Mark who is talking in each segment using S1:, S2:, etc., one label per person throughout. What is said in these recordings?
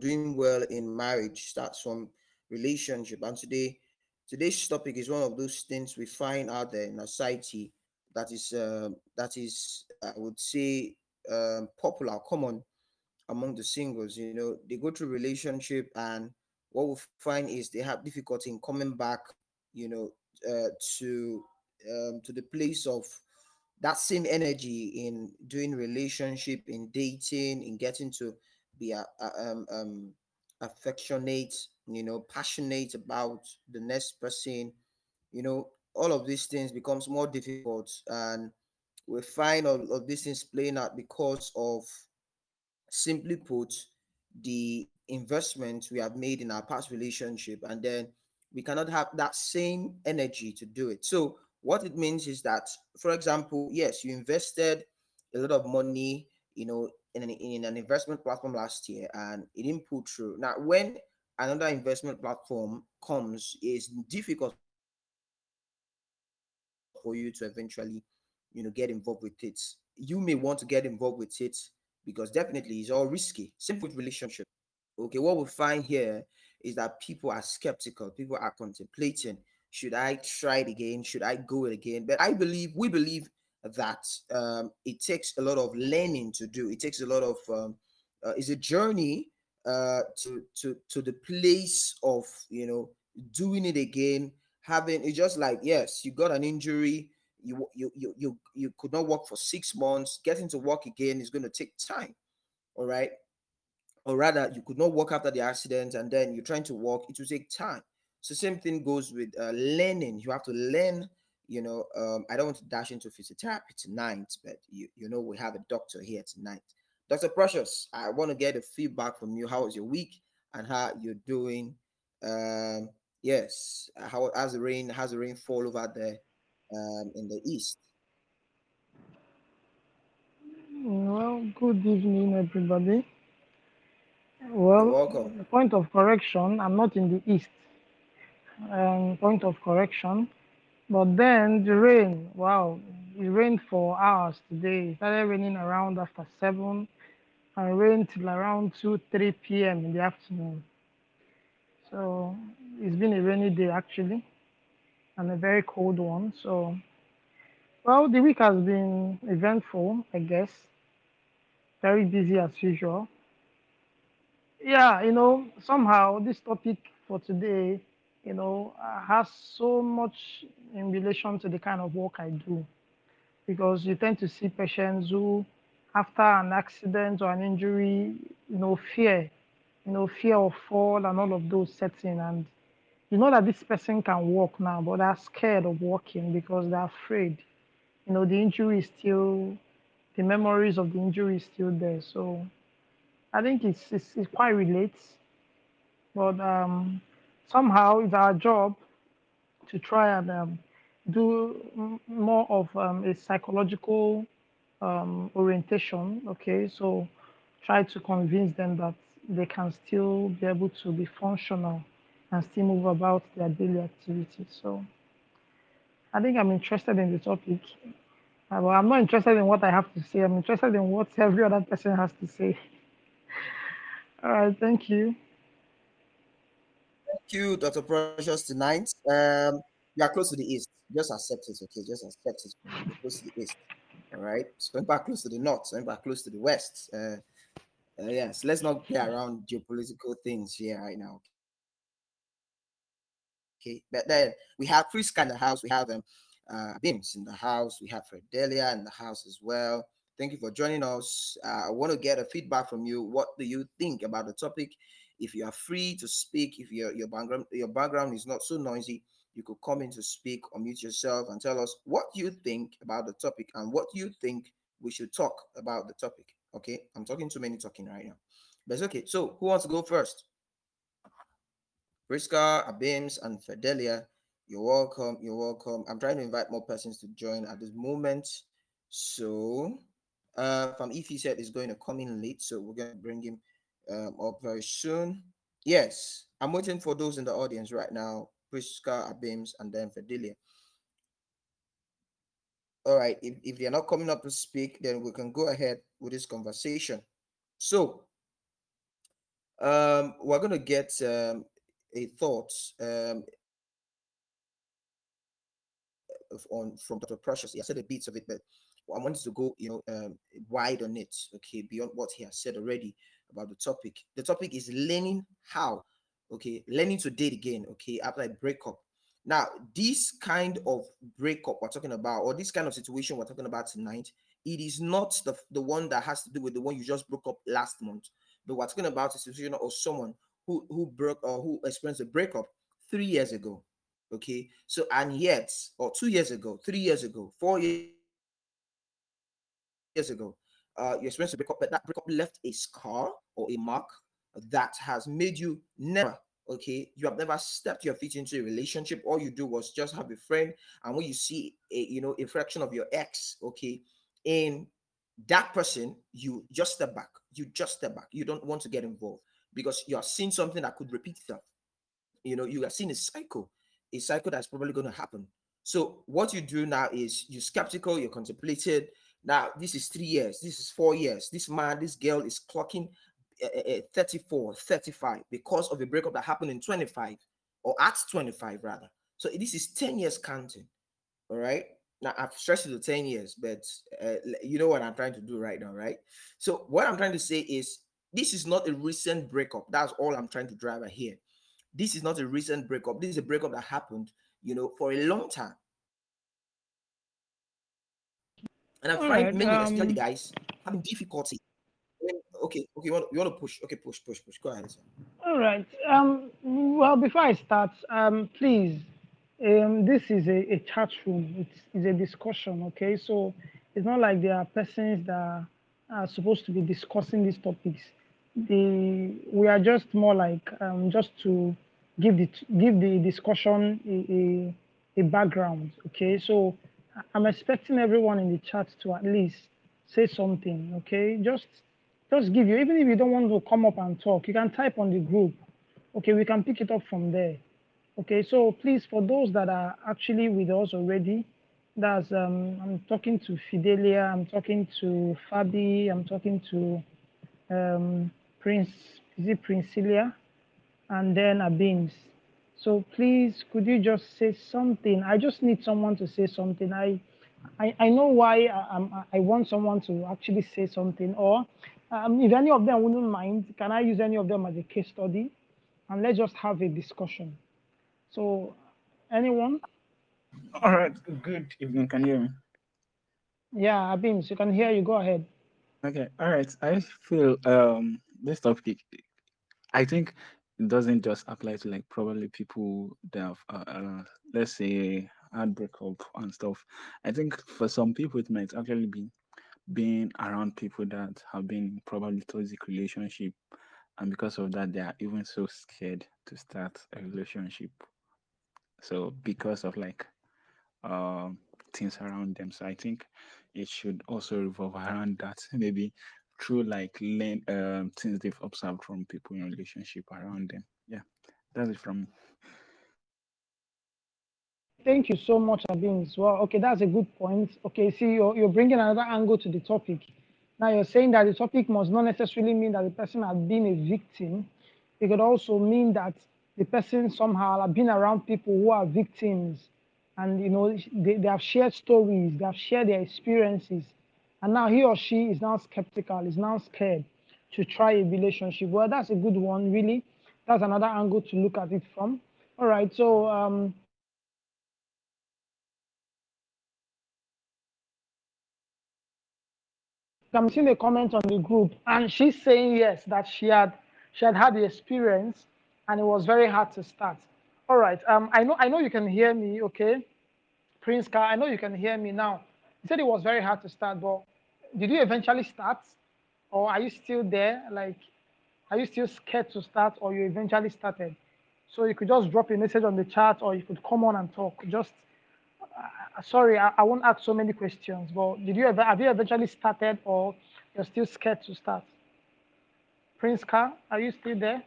S1: doing well in marriage starts from relationship. And today, today's topic is one of those things we find out there in society that is uh, that is I would say um, popular, common among the singles. You know, they go through relationship, and what we find is they have difficulty in coming back. You know, uh, to um, to the place of that same energy in doing relationship, in dating, in getting to be a, a, um, um, affectionate, you know, passionate about the next person. You know, all of these things becomes more difficult, and we find all of these things playing out because of simply put the investment we have made in our past relationship and then we cannot have that same energy to do it so what it means is that for example yes you invested a lot of money you know in an, in an investment platform last year and it didn't pull through. Now when another investment platform comes it's difficult for you to eventually you know get involved with it. You may want to get involved with it because definitely it's all risky. Same with relationship. Okay what we find here is that people are skeptical people are contemplating should i try it again? Should i go it again? But i believe we believe that um, it takes a lot of learning to do. It takes a lot of um, uh, it's a journey uh, to to to the place of you know doing it again having it's just like yes you got an injury you you you you, you could not work for six months. Getting to work again is going to take time all right? Or rather you could not work after the accident and then you're trying to work it will take time. So same thing goes with uh, learning. You have to learn you know um, i don't want to dash into physiotherapy tonight but you, you know we have a doctor here tonight dr precious i want to get a feedback from you how was your week and how you're doing um yes how has the rain has the rain fall over there um, in the east
S2: Well, good evening, everybody. Well,
S1: welcome
S2: point of correction, I'm not in the east. Um, point of correction. But then the rain, wow, it rained for hours today. It started raining around after 7 and rained till around 2, 3 p.m. in the afternoon. So it's been a rainy day actually and a very cold one. So, well, the week has been eventful, I guess. Very busy as usual. Yeah, you know, somehow this topic for today, you know, has so much in relation to the kind of work I do because you tend to see patients who, after an accident or an injury, you know, fear, you know, fear of fall and all of those setting, and you know that this person can walk now, but they're scared of walking because they're afraid. You know, the injury is still, the memories of the injury is still there. So I think it's it's, it quite relates, but um, somehow it's our job to try and um, do more of um, a psychological um, orientation. Okay, so try to convince them that they can still be able to be functional and still move about their daily activities. So I think I'm interested in the topic. Uh, But I'm not interested in what I have to say. I'm interested in what every other person has to say. All right, thank you.
S1: Thank you dr precious tonight um you are close to the east just accept it okay just accept it you're close to the east all right so we're back close to the north so we're back close to the west uh, uh yes let's not play around geopolitical things here right now Okay, but then we have Priska in the house. We have um, uh, Bims in the house. We have Fidelia in the house as well. Thank you for joining us. Uh, I want to get a feedback from you. What do you think about the topic? If you are free to speak, if your your background your background is not so noisy, you could come in to speak, unmute yourself, and tell us what you think about the topic and what you think we should talk about the topic. Okay, I'm talking too many talking right now, but it's okay. So who wants to go first? Priska, Abims, and Fidelia, you're welcome. You're welcome. I'm trying to invite more persons to join at this moment. So, uh, from if he said he's going to come in late, so we're going to bring him um, up very soon. Yes, I'm waiting for those in the audience right now. Priska, Abims, and then Fidelia. All right, if, if they're not coming up to speak, then we can go ahead with this conversation. So, Um, we're gonna get um, a thought um, on from Dr. Precious. He said a bit of it, but I wanted to go, you know, um, wide on it. Okay, beyond what he has said already about the topic. The topic is learning how. Okay, learning to date again. Okay, after a breakup. Now, this kind of breakup we're talking about, or this kind of situation we're talking about tonight, it is not the, the one that has to do with the one you just broke up last month. But we're talking about a situation of someone who who broke or who experienced a breakup three years ago. Okay, so and yet, or two years ago, three years ago, four years ago, uh, you experienced a breakup, but that breakup left a scar or a mark that has made you never okay? You have never stepped your feet into a relationship. All you do was just have a friend and when you see a you know a fraction of your ex okay in that person you just step back. You just step back. You don't want to get involved because you are seeing something that could repeat itself. You know you are seeing a cycle a cycle that's probably going to happen. So what you do now is you're skeptical you're contemplated now this is three years this is four years this man this girl is clocking uh, 34, 35 because of a breakup that happened in 25 or at 25 rather. So this is 10 years counting. All right. Now I've stressed it to 10 years, but uh, you know what I'm trying to do right now, right? So what I'm trying to say is this is not a recent breakup. That's all I'm trying to drive at here. This is not a recent breakup. This is a breakup that happened, you know, for a long time. And I find right, many, um, especially guys, having difficulty okay, okay, you want, you want to push? Okay, push, push, push. Go ahead. Sir.
S2: All right. Um. Well, before I start, um, please, um, this is a, a chat room. It's, it's a discussion. Okay, so it's not like there are persons that are supposed to be discussing these topics. The we are just more like um just to give the give the discussion a, a, a background. Okay, so I'm expecting everyone in the chat to at least say something. Okay, just just give you, even if you don't want to come up and talk, you can type on the group. Okay, we can pick it up from there. Okay, so please, for those that are actually with us already, that's um, I'm talking to Fidelia, I'm talking to Fabi, I'm talking to um, Prince, is it Princilia, and then Abins. So please, could you just say something? I just need someone to say something. I, I, I know why I, I, I want someone to actually say something, or um, if any of them wouldn't mind, can I use any of them as a case study? And let's just have a discussion. So, anyone?
S3: All right, good evening. Can you hear me?
S2: Yeah, Abim, you can hear you. Go ahead.
S3: Okay, all right. I feel um this topic, I think it doesn't just apply to like probably people that have, uh, uh, let's say, had breakup and stuff. I think for some people it might actually be being around people that have been probably toxic relationship and because of that they are even so scared to start a relationship. So because of like um things around them. So i think it should also revolve around that. Maybe through like learn um things they've observed from people in relationship around them yeah that's it from
S2: Thank you so much, Abin, well. Okay, that's a good point. Okay, see, you're, you're bringing another angle to the topic. Now, you're saying that the topic must not necessarily mean that the person has been a victim. It could also mean that the person somehow has been around people who are victims and, you know, they, they have shared stories, they have shared their experiences. And now he or she is now skeptical, is now scared to try a relationship. Well, that's a good one, really. That's another angle to look at it from. All right, so um, I'm seeing a comment on the group, and she's saying yes that she had she had had the experience, and it was very hard to start. All right, um, I know I know you can hear me, okay, Prince Car. I know you can hear me now. You said it was very hard to start, but did you eventually start, or are you still there? Like, are you still scared to start, or you eventually started? So you could just drop a message on the chat, or you could come on and talk. Just uh, sorry, I, I, won't ask so many questions, but did you ever have you eventually started or you're still scared to start? Prince Car, are you still there?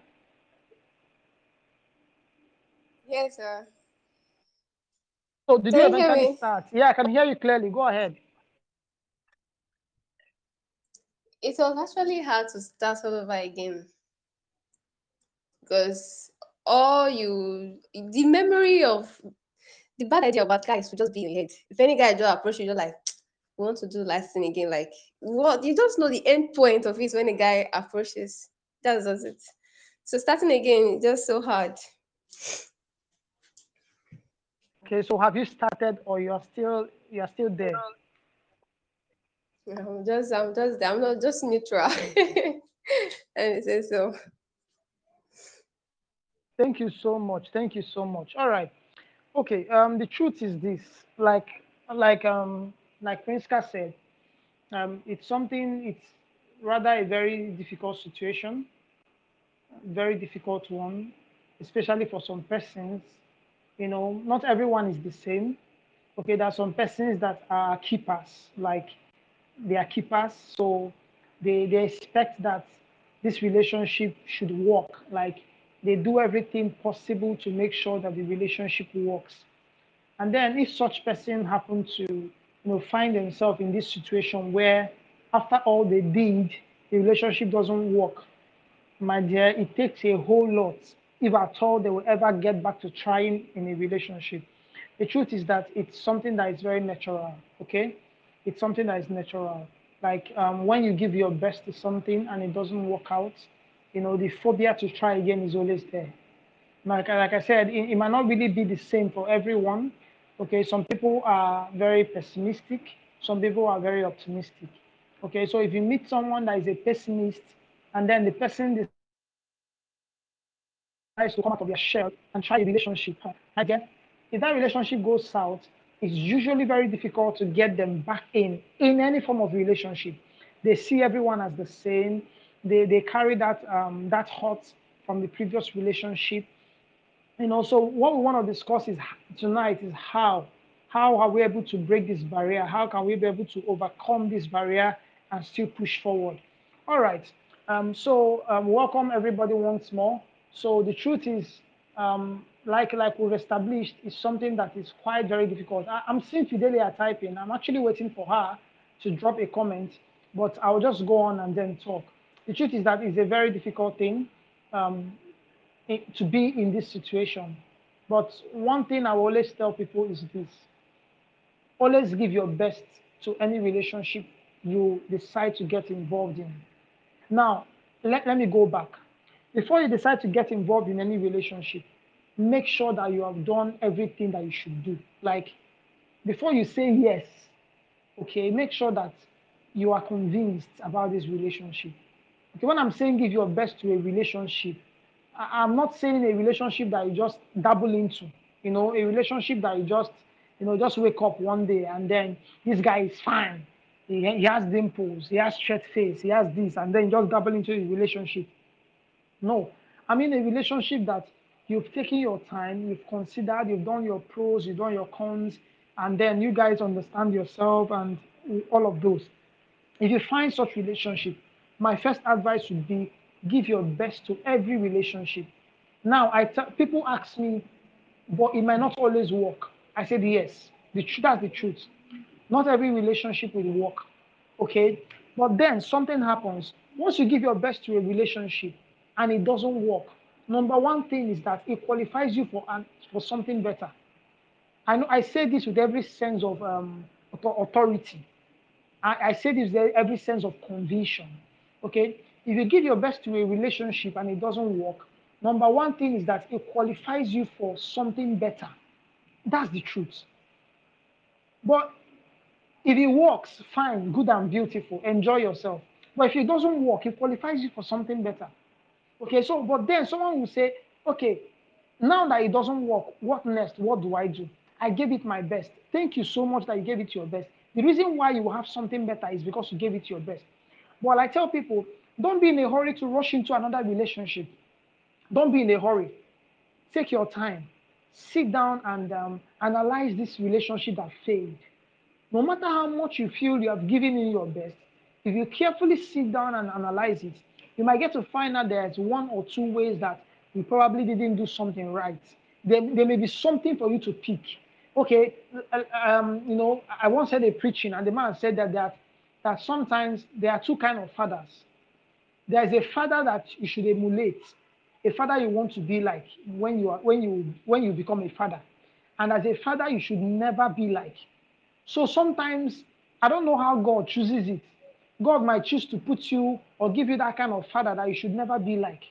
S4: Yes, sir.
S2: So did can you eventually start? Yeah, I can hear you clearly. Go ahead.
S4: It was actually hard to start all over again. because all you the memory of the bad idea about guys will just be in your head. If any guy just approach you, you're like, we want to do last thing again. Like what you just know the end point of it when a guy approaches. That does it. So starting again is just so hard.
S2: Okay, so have you started or you're still you're still there?
S4: I'm just I'm just I'm not just neutral. and he says so.
S2: Thank you so much. Thank you so much. All right. Okay. Um, the truth is this, like, like, um, like Prinska said, um, it's something. It's rather a very difficult situation, very difficult one, especially for some persons. You know, not everyone is the same. Okay, there are some persons that are keepers, like they are keepers, so they they expect that this relationship should work. Like they do everything possible to make sure that the relationship works. And then if such person happen to you know find themselves in this situation where after all they did, the relationship doesn't work, my dear, it takes a whole lot if at all they will ever get back to trying in a relationship. The truth is that it's something that is very natural, okay? It's something that is natural. Like um, when you give your best to something and it doesn't work out, you know, the phobia to try again is always there. Like, like I said, it, it might not really be the same for everyone. Okay, some people are very pessimistic, some people are very optimistic. Okay, so if you meet someone that is a pessimist and then the person decides to come out of their shell and try a relationship, again, if that relationship goes south, it's usually very difficult to get them back in in any form of relationship. They see everyone as the same. They they carry that um, that hurt from the previous relationship. And also, what we want to discuss is tonight is how how are we able to break this barrier? How can we be able to overcome this barrier and still push forward? All right. Um, so um, welcome everybody once more. So the truth is, um, like like we've established, is something that is quite very difficult. I, am seeing Fidelia typing. I'm actually waiting for her to drop a comment, but I'll just go on and then talk. The truth is that it's a very difficult thing um, it, to be in this situation. But one thing I always tell people is this: always give your best to any relationship you decide to get involved in. Now, let, let me go back. Before you decide to get involved in any relationship, make sure that you have done everything that you should do. Like before you say yes, okay, make sure that you are convinced about this relationship. Okay, when I'm saying give your best to a relationship, I, am not saying a relationship that you just dabble into, you know, a relationship that you just, you know, just wake up one day and then this guy is fine. He, he has dimples, he has straight face, he has this, and then just dabble into a relationship. No, I mean a relationship that you've taken your time, you've considered, you've done your pros, you've done your cons, and then you guys understand yourself and all of those. If you find such relationship, my first advice would be give your best to every relationship. Now, I tell people ask me, but it might not always work. I said yes. The truth that's the truth. Not every relationship will work. Okay, but then something happens. Once you give your best to a relationship and it doesn't work, number one thing is that it qualifies you for an, for something better. I know I say this with every sense of um, authority. I, I say this with every sense of conviction. Okay, if you give your best to a relationship and it doesn't work, number one thing is that it qualifies you for something better. That's the truth. But if it works, fine, good and beautiful, enjoy yourself. But if it doesn't work, it qualifies you for something better. Okay, so but then someone will say, okay, now that it doesn't work, what next? What do I do? I gave it my best. Thank you so much that you gave it your best. The reason why you have something better is because you gave it your best. But I tell people, don't be in a hurry to rush into another relationship. Don't be in a hurry. Take your time. Sit down and um, analyze this relationship that failed. No matter how much you feel you have given in your best, if you carefully sit down and analyze it, you might get to find out there's one or two ways that you probably didn't do something right. There, there may be something for you to pick. Okay, uh, um, you know, I once heard a preaching, and the man said that that that sometimes there are two kind of fathers. There is a father that you should emulate, a father you want to be like when you are when you when you become a father. And as a father, you should never be like. So sometimes I don't know how God chooses it. God might choose to put you or give you that kind of father that you should never be like.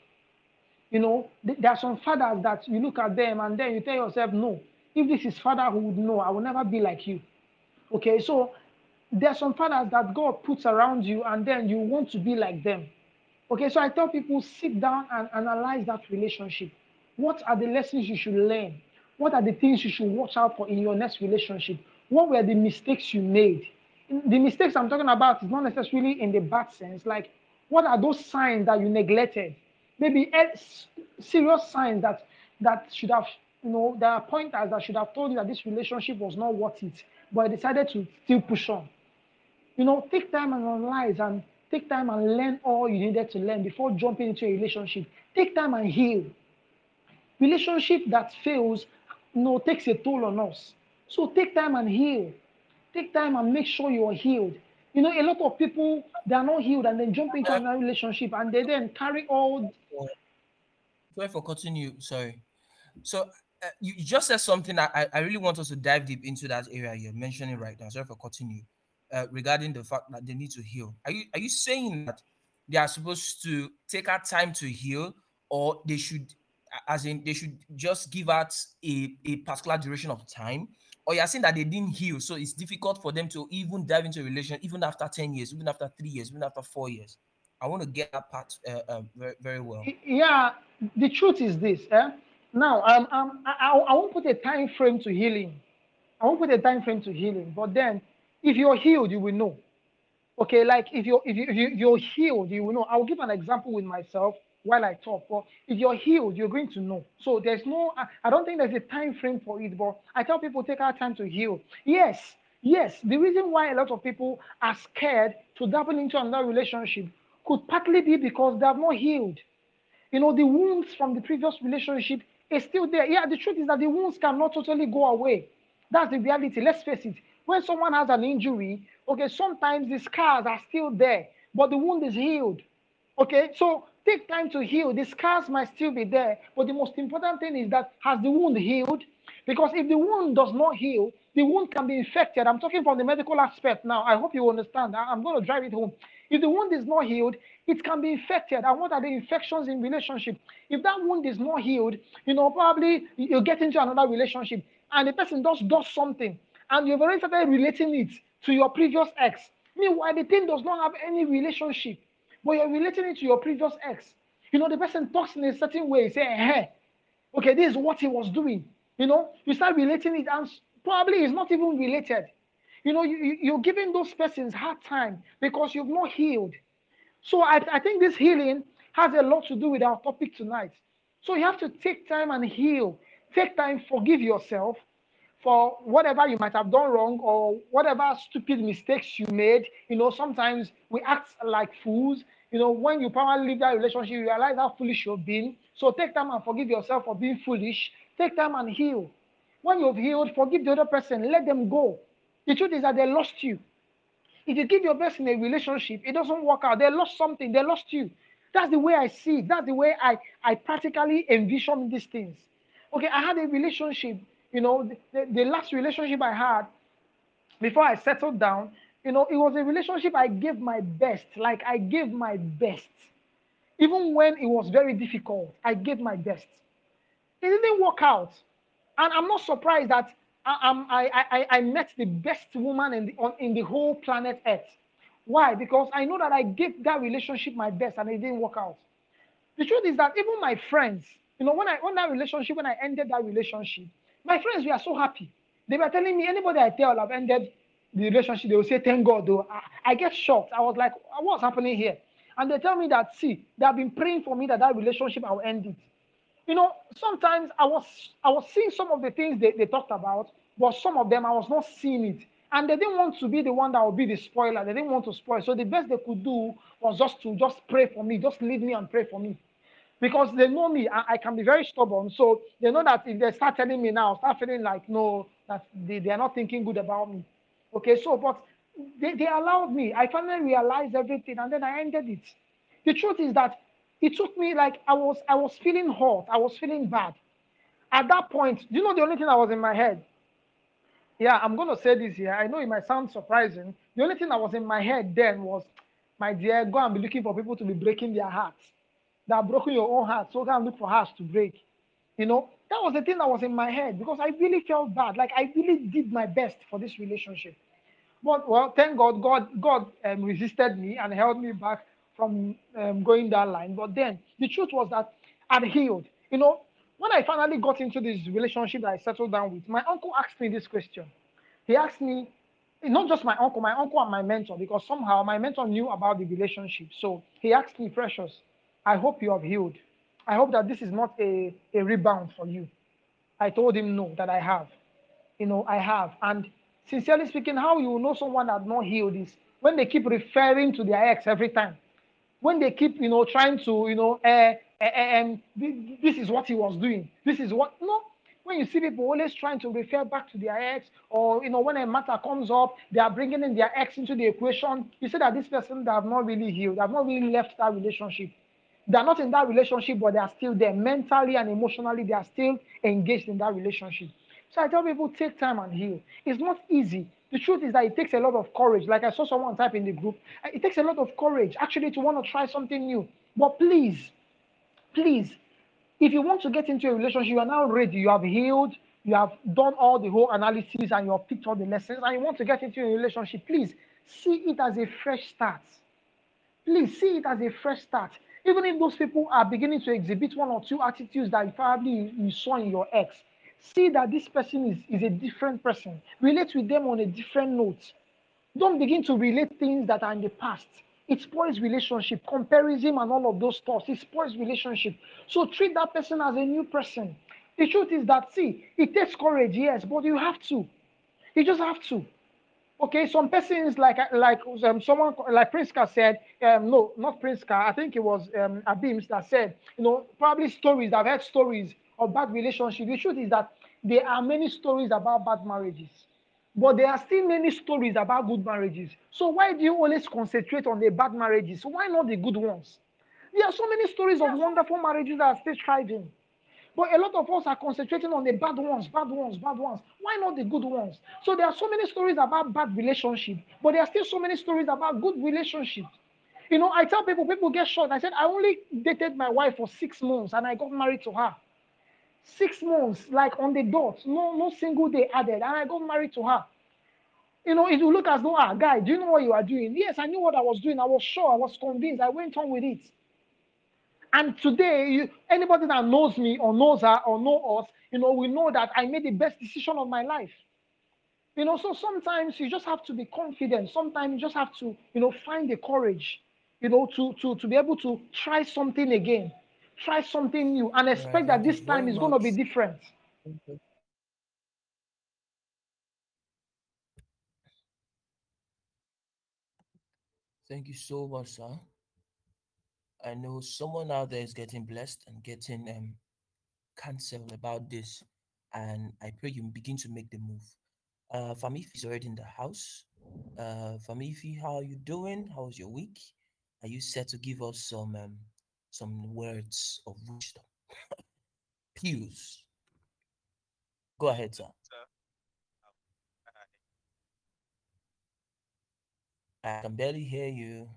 S2: You know, th- there are some fathers that you look at them and then you tell yourself, no, if this is fatherhood, no, I will never be like you. Okay, so there are some fathers that God puts around you and then you want to be like them. Okay, so I tell people sit down and analyze that relationship. What are the lessons you should learn? What are the things you should watch out for in your next relationship? What were the mistakes you made? The mistakes I'm talking about is not necessarily in the bad sense. Like, what are those signs that you neglected? Maybe eh, serious signs that that should have, you know, there are pointers that should have told you that this relationship was not worth it, but I decided to still push on. You know, take time and analyze and take time and learn all you needed to learn before jumping into a relationship. Take time and heal. Relationship that fails, you know, takes a toll on us. So take time and heal. Take time and make sure you are healed. You know, a lot of people they are not healed and then jump into another relationship and they then carry all.
S5: Sorry for cutting you. Sorry. So uh, you just said something I, I really want us to dive deep into that area you're mentioning right now. Sorry for cutting you. Uh, regarding the fact that they need to heal. Are you are you saying that they are supposed to take our time to heal, or they should, as in they should just give us a, a particular duration of time? Or you're saying that they didn't heal, so it's difficult for them to even dive into a relation, even after 10 years, even after three years, even after four years. I want to get that part uh, uh, very, very well.
S2: Yeah, the truth is this. Eh? Now, um, um, I, I, I won't put a time frame to healing. I won't put a time frame to healing, but then if you're healed, you will know. Okay, like if you're if, you, if you, you're healed, you will know. I'll give an example with myself while I talk. But if you're healed, you're going to know. So there's no, I, don't think there's a time frame for it. But I tell people take our time to heal. Yes, yes. The reason why a lot of people are scared to dabble into another relationship could partly be because they have not healed. You know, the wounds from the previous relationship is still there. Yeah, the truth is that the wounds cannot totally go away. That's the reality. Let's face it when someone has an injury, okay, sometimes the scars are still there, but the wound is healed. Okay, so take time to heal. The scars might still be there, but the most important thing is that has the wound healed? Because if the wound does not heal, the wound can be infected. I'm talking from the medical aspect now. I hope you understand. I'm going to drive it home. If the wound is not healed, it can be infected. And what are the infections in relationship? If that wound is not healed, you know, probably you get into another relationship and the person does does something and you've already started relating it to your previous ex. Meanwhile, the thing does not have any relationship, but you're relating it to your previous ex. You know, the person talks in a certain way, say, hey, okay, this is what he was doing. You know, you start relating it, and probably it's not even related. You know, you, you're giving those persons hard time because you've not healed. So I, I think this healing has a lot to do with our topic tonight. So you have to take time and heal. Take time, forgive yourself, for whatever you might have done wrong or whatever stupid mistakes you made. You know, sometimes we act like fools. You know, when you probably leave that relationship, you realize how foolish you've been. So take time and forgive yourself for being foolish. Take time and heal. When you've healed, forgive the other person. Let them go. The truth is that they lost you. If you give your best in a relationship, it doesn't work out. They lost something. They lost you. That's the way I see it. That's the way I, I practically envision these things. Okay, I had a relationship you know, the, the last relationship I had before I settled down, you know, it was a relationship I gave my best. Like I gave my best. Even when it was very difficult, I gave my best. It didn't work out. And I'm not surprised that I, I, I, I met the best woman in the, on, in the whole planet Earth. Why? Because I know that I gave that relationship my best and it didn't work out. The truth is that even my friends, you know, when I on that relationship, when I ended that relationship, my friends we are so happy. They were telling me anybody I tell I've ended the relationship, they will say, Thank God, though. I, I get shocked. I was like, What's happening here? And they tell me that, see, they have been praying for me that that relationship I will end it. You know, sometimes I was I was seeing some of the things they, they talked about, but some of them I was not seeing it. And they didn't want to be the one that would be the spoiler. They didn't want to spoil. So the best they could do was just to just pray for me, just leave me and pray for me because they know me. I, I, can be very stubborn. So they know that if they start telling me now, start feeling like, no, that they, they are not thinking good about me. Okay, so, but they, they allowed me. I finally realized everything and then I ended it. The truth is that it took me like I was I was feeling hot, I was feeling bad. At that point, you know the only thing that was in my head? Yeah, I'm gonna say this here. I know it might sound surprising. The only thing that was in my head then was, my dear, go and be looking for people to be breaking their hearts. That broken your own heart, so go and look for hearts to break. You know, that was the thing that was in my head because I really felt bad. Like I really did my best for this relationship. But well, thank God, God, God um, resisted me and held me back from um, going that line. But then the truth was that I'd healed. You know, when I finally got into this relationship that I settled down with, my uncle asked me this question. He asked me, not just my uncle, my uncle and my mentor, because somehow my mentor knew about the relationship. So he asked me, Precious, I hope you have healed. I hope that this is not a, a rebound for you. I told him no, that I have. You know, I have. And sincerely speaking, how you know someone that not healed is when they keep referring to their ex every time. When they keep, you know, trying to, you know, uh, um, this is what he was doing. This is what, no. When you see people always trying to refer back to their ex, or, you know, when a matter comes up, they are bringing in their ex into the equation, you say that this person they have not really healed, they have not really left that relationship they're not in that relationship, but they are still there mentally and emotionally. They are still engaged in that relationship. So I tell people take time and heal. It's not easy. The truth is that it takes a lot of courage. Like I saw someone type in the group, uh, it takes a lot of courage actually to want to try something new. But please, please, if you want to get into a relationship, you are now ready, you have healed, you have done all the whole analysis, and you have picked all the lessons, and you want to get into a relationship, please see it as a fresh start. Please see it as a fresh start. Even if those people are beginning to exhibit one or two attitudes that probably you saw in your ex, see that this person is, is a different person. Relate with them on a different note. Don't begin to relate things that are in the past. It spoils relationship, comparison, and all of those thoughts. It spoils relationship. So treat that person as a new person. The truth is that, see, it takes courage, yes, but you have to. You just have to. Okay, some persons like like um, someone like Priska said, um, no, not Priska. I think it was um, Abims that said, you know, probably stories. I've heard stories of bad relationships. The truth is that there are many stories about bad marriages, but there are still many stories about good marriages. So why do you always concentrate on the bad marriages? Why not the good ones? There are so many stories of wonderful marriages that are still thriving. But a lot of us are concentrating on the bad ones, bad ones, bad ones. Why not the good ones? So there are so many stories about bad relationships, but there are still so many stories about good relationships. You know, I tell people, people get shocked. I said, I only dated my wife for six months and I got married to her. Six months, like on the dot, no, no single day added, and I got married to her. You know, it will look as though, ah, guy, do you know what you are doing? Yes, I knew what I was doing. I was sure, I was convinced. I went on with it. And today, anybody that knows me or knows her or know us, you know, we know that I made the best decision of my life. You know, so sometimes you just have to be confident. Sometimes you just have to, you know, find the courage, you know, to to to be able to try something again, try something new, and expect
S5: Right,
S2: that this time
S5: very
S2: is going to be different.
S5: Thank you so much, sir. I know someone out there is getting blessed and getting um counsel about this, and I pray you begin to make the move. Uh, Famifi is already in the house. Uh, Famifi, how are you doing? How's your week? Are you set to give us some um some words of wisdom? Pews. Go ahead, sir. I can barely hear you.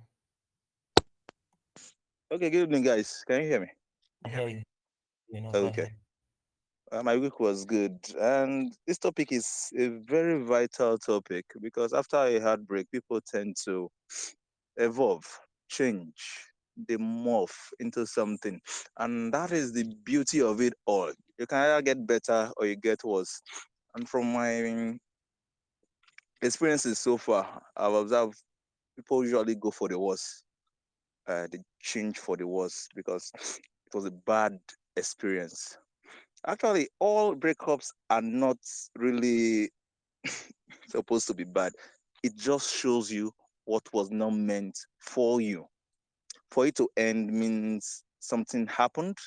S6: Okay, good evening, guys. Can you hear me?
S5: I hear you. You know,
S6: Okay. Uh, my week was good, and this topic is a very vital topic because after a heartbreak, people tend to evolve, change, they morph into something, and that is the beauty of it all. You can either get better or you get worse. And from my experiences so far, I've observed people usually go for the worse, uh, they change for the worse because it was a bad experience. Actually, all breakups are not really supposed to be bad. It just shows you what was not meant for you. For it to end means something happened,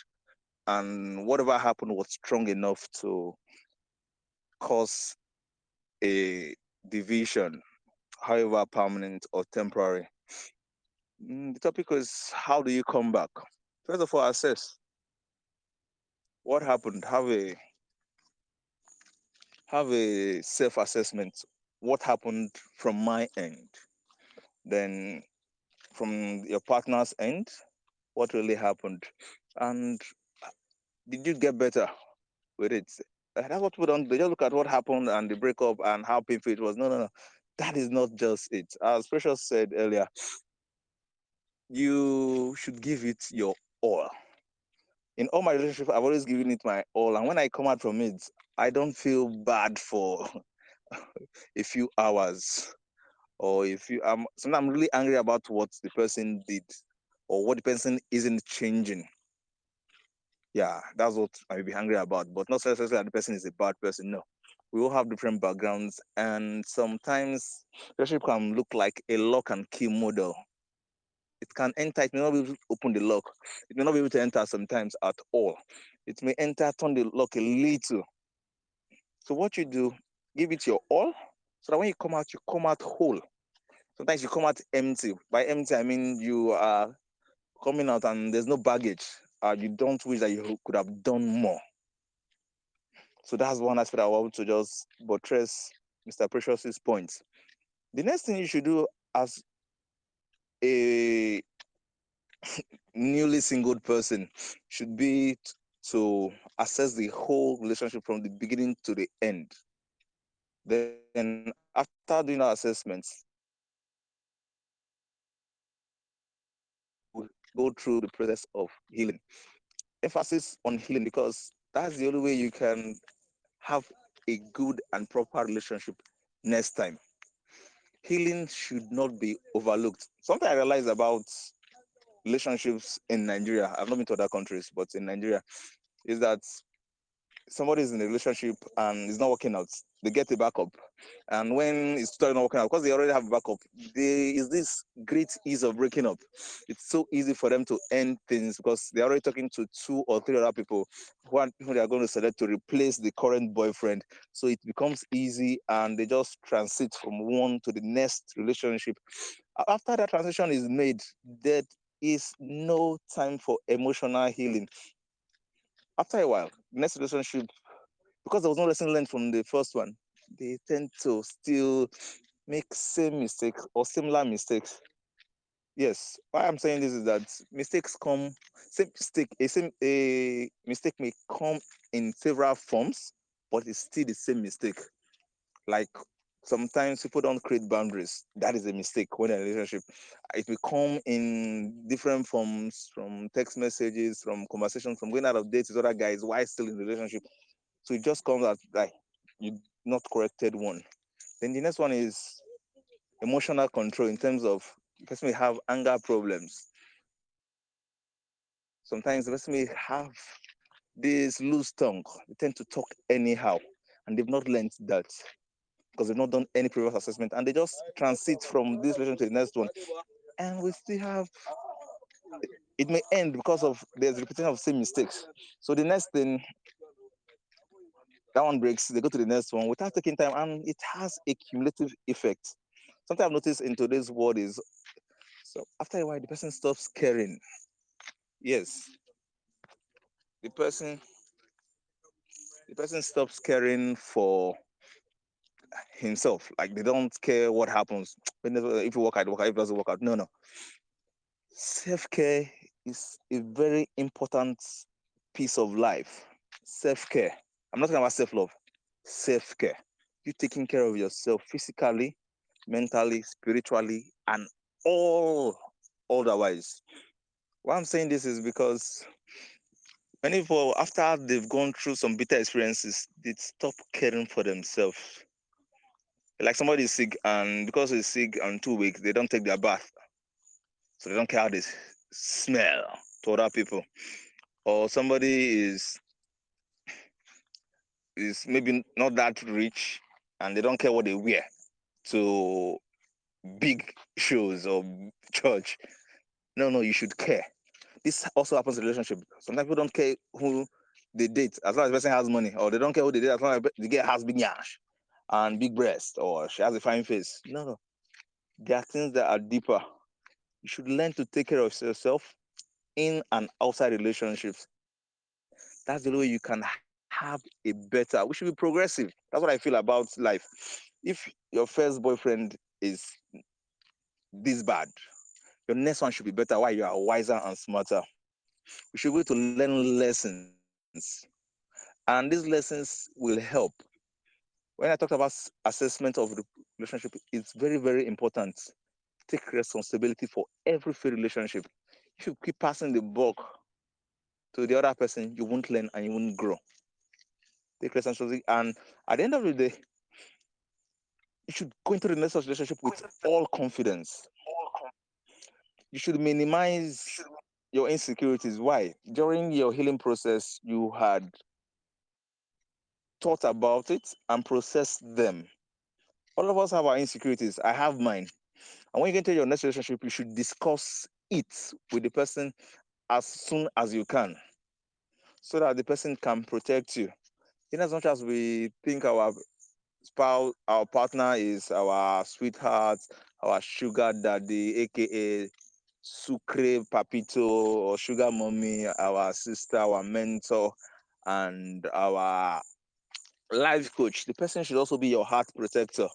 S6: and whatever happened was strong enough to cause a division, however permanent or temporary. Mm, The topic is how do you come back? First of all, assess what happened. Have a have a self-assessment. What happened from my end? Then from your partner's end, what really happened? And did you get better with it? That's what people don't. They just look at what happened and the breakup and how painful it was. No, no, no. That is not just it. As Precious said earlier, you should give it your all. In all my relationships, I've always given it my all. And when I come out from it, I don't feel bad for a few hours. Or if you um sometimes I'm really angry about what the person did or what the person isn't changing. Yeah, that's what I may be angry about, but not necessarily that the person is a bad person. No, we all have different backgrounds, and sometimes relationship can look like a lock and key model. It can enter, it may not be able to open the lock, it may not be able to enter sometimes at all. It may enter, turn the lock a little. So, what you do, give it your all, so that when you come out, you come out whole. Sometimes you come out empty. By empty, I mean you are coming out and there's no baggage. Uh, you don't wish that you could have done more. So that's one aspect I want to just buttress Mr. Precious's points. The next thing you should do as a newly single person should be to assess the whole relationship from the beginning to the end. Then, after doing our assessments, we go through the process of healing. Emphasis on healing because that's the only way you can have a good and proper relationship next time. Healing should not be overlooked. Something I realized about relationships in Nigeria, I've not been to other countries, but in Nigeria, is that somebody is in a relationship and it's not working out, they get a backup. And when it's starting not working out, because they already have a backup, there is this great ease of breaking up. It's so easy for them to end things because they're already talking to two or three other people who, are, who they are going to select to replace the current boyfriend. So it becomes easy and they just transit from one to the next relationship. After that transition is made, there is no time for emotional healing after a while, next relationship, because there was no lesson learned from the first one, they tend to still make same mistakes or similar mistakes. Yes, why I'm saying this is that mistakes come same mistake a same a mistake may come in several forms, but it's still the same mistake. Like sometimes people don't create boundaries. That is a mistake when a relationship. It will come in different forms from text messages, from conversations, from going out of dates with other guys while still in relationship. So it just comes out like you not corrected one. Then the next one is emotional control in terms of the person may have anger problems. Sometimes the person may have this loose tongue. They tend to talk anyhow, and they've not learned that because they've not done any previous assessment and they just transit from this relation to the next one. And we still have it may end because of there's repetition of same mistakes. So the next thing that one breaks, they go to the next one without taking time, and it has a cumulative effect. Something I've noticed in today's world is so after a while the person stops caring. Yes. The person the person stops caring for himself. Like they don't care what happens. If you work out, work out. If it doesn't work out, no, no. Self care is a very important piece of life. Self care. I'm not talking about self love. Self care. You taking care of yourself physically, mentally, spiritually, and all otherwise. Why I'm saying this is because many people, after they've gone through some bitter experiences, they stop caring for themselves like somebody is sick and because he's sick and two weeks they don't take their bath so they don't care how they smell to other people or somebody is is maybe not that rich and they don't care what they wear to big shows or church no no you should care this also happens in relationship sometimes people don't care who they date as long as the person has money or they don't care who they date as long as the girl has big yash and big breast or she has a fine face. No, no. There are things that are deeper. You should learn to take care of yourself. in and outside relationships. That's the way you can have a better. We should be progressive. That's what I feel about life. If your first boyfriend is this bad, your next one should be better. Why you are wiser and smarter. We should go to learn lessons, and these lessons will help. When I talked about assessment of the relationship, it's very, very important. Take responsibility for every relationship. If you keep passing the buck to the other person, you won't learn and you won't grow. Take responsibility, and at the end of the day, you should go into the next relationship with all confidence. You should minimize your insecurities. Why? During your healing process, you had thought about it and processed them. All of us have our insecurities. I have mine. And when you get into your next relationship, you should discuss it with the person as soon as you can so that the person can protect you. In as much as we think our spouse, our partner is our sweetheart, our sugar daddy, aka sucre papito or sugar mommy, our sister, our mentor, and our life coach, the person should also be your heart protector.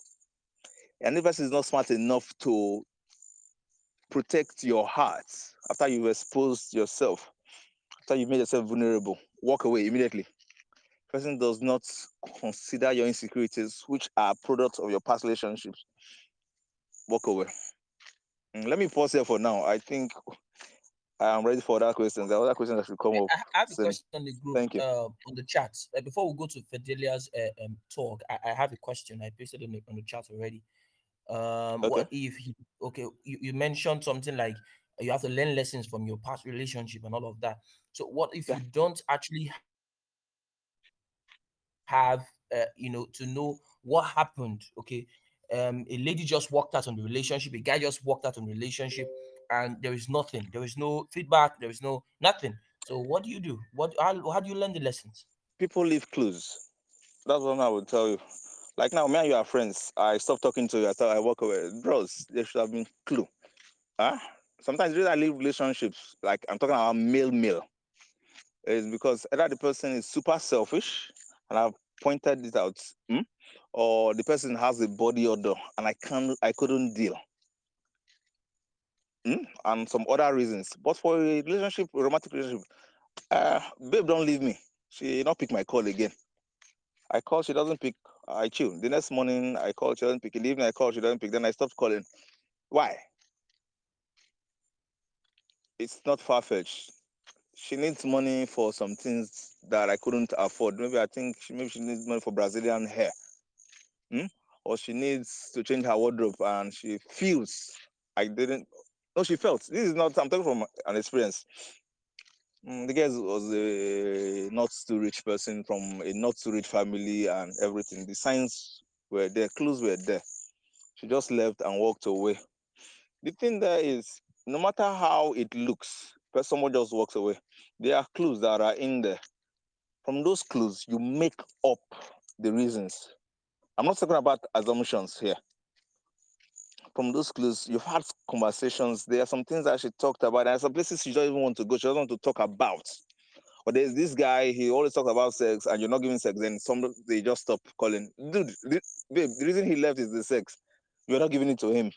S6: And if person is not smart enough to protect your heart after you've exposed yourself, after you've made yourself vulnerable, walk away immediately. Person does not consider your insecurities, which are products of your past relationships. Walk away. Mm, Let me pause here for now. I think I am ready for other questions. The other questions that should come up.
S5: I have a question on the group,
S6: Thank you.
S5: uh, on the chat. Uh, before we go to Fidelia's uh, um, talk, I, I have a question. I posted on the, on the chat already. Um,
S6: Okay.
S5: what if you, okay, you, you mentioned something like you have to learn lessons from your past relationship and all of that. So what if
S6: Yeah.
S5: you don't actually have, uh, you know, to know what happened? Okay, um, a lady just walked out on the relationship, a guy just walked out on the relationship, and there is nothing, there is no feedback, there is no nothing. So what do you do? What how, how do you learn the lessons?
S6: People leave clues. That's what I would tell you. Like now, me and you are friends. I stop talking to you. I thought I walk away. Bros, there should have been clue. Huh? Sometimes reason I leave relationships, like I'm talking about male male, is because either the person is super selfish, and I've pointed it out, hmm? or the person has a body odor, and I can't, I couldn't deal, hmm? and some other reasons. But for a relationship, a romantic relationship, uh, babe, don't leave me. She not pick my call again. I call, she doesn't pick. I chill. The next morning, I call, she doesn't pick. In the evening, I call, she doesn't pick. Then I stopped calling. Why? It's not far fetched. She needs money for some things that I couldn't afford. Maybe I think she maybe she needs money for Brazilian hair, hmm? or she needs to change her wardrobe, and she feels I didn't. No, she felt. This is not. I'm talking from an experience. Mm, the guy was a not too rich person from a not too rich family and everything. The signs were there, clues were there. She just left and walked away. The thing there is, no matter how it looks, but someone just walks away. There are clues that are in there. From those clues, you make up the reasons. I'm not talking about assumptions here. From those clues, you've had conversations. There are some things that she talked about. Are some places she doesn't even want to go. She doesn't want to talk about. But there's this guy, he always talks about sex, and you're not giving sex, then some they just stop calling. Dude, the, babe, the reason he left is the sex. You're not giving it to him.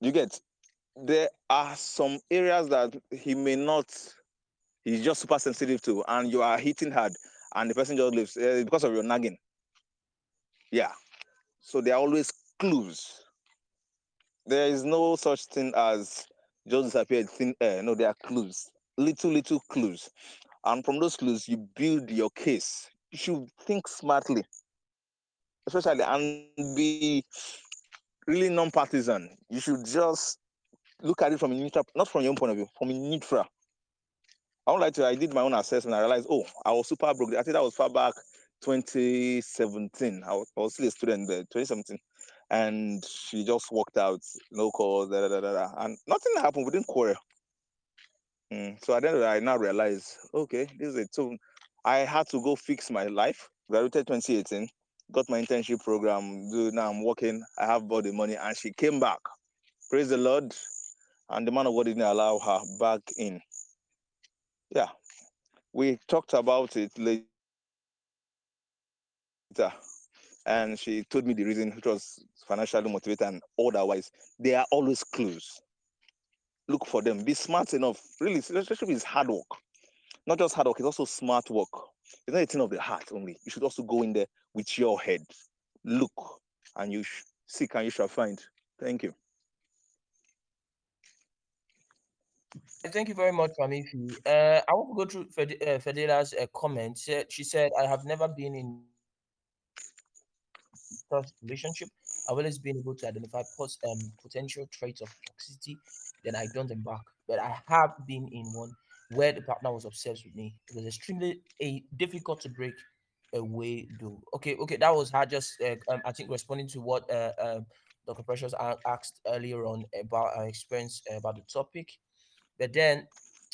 S6: You get there are some areas that he may not, he's just super sensitive to, and you are hitting hard, and the person just leaves uh, because of your nagging. Yeah. So there are always clues. There is no such thing as just disappeared thin air. No, there are clues, little, little clues. And from those clues, you build your case. You should think smartly, especially and be really non-partisan. You should just look at it from a neutral, not from your own point of view, from a neutral. I would like to. I did my own assessment. I realized, oh, I was super broke. I think that was far back 2017. I was, I was still a student there, 2017, and she just walked out, no calls, da, da, da, da, and nothing happened. We didn't quarrel. Mm, So at the end of the day, I now realized, okay, this is it. So I had to go fix my life. Graduated 2018, got my internship program. Do now I'm working. I have the money, and she came back. Praise the Lord. And the man of God didn't allow her back in. Yeah, we talked about it later, and she told me the reason, which was financially motivated and otherwise. There are always clues. Look for them. Be smart enough. Really, relationship is hard work. Not just hard work, it's also smart work. It's not a thing of the heart only. You should also go in there with your head. Look, and you seek, and you shall find. Thank you.
S5: Thank you very much, Famifi. Uh, I want to go through Fed- uh, Fidelia's uh, comment. She, said, I have never been in such relationship. I've always been able to identify pos- um, potential traits of toxicity, then I don't embark. But I have been in one where the partner was obsessed with me. It was extremely a, difficult to break away though. Okay, okay, that was her just, uh, um, I think, responding to what uh, um, Dr. Precious asked earlier on about our experience uh, about the topic. But then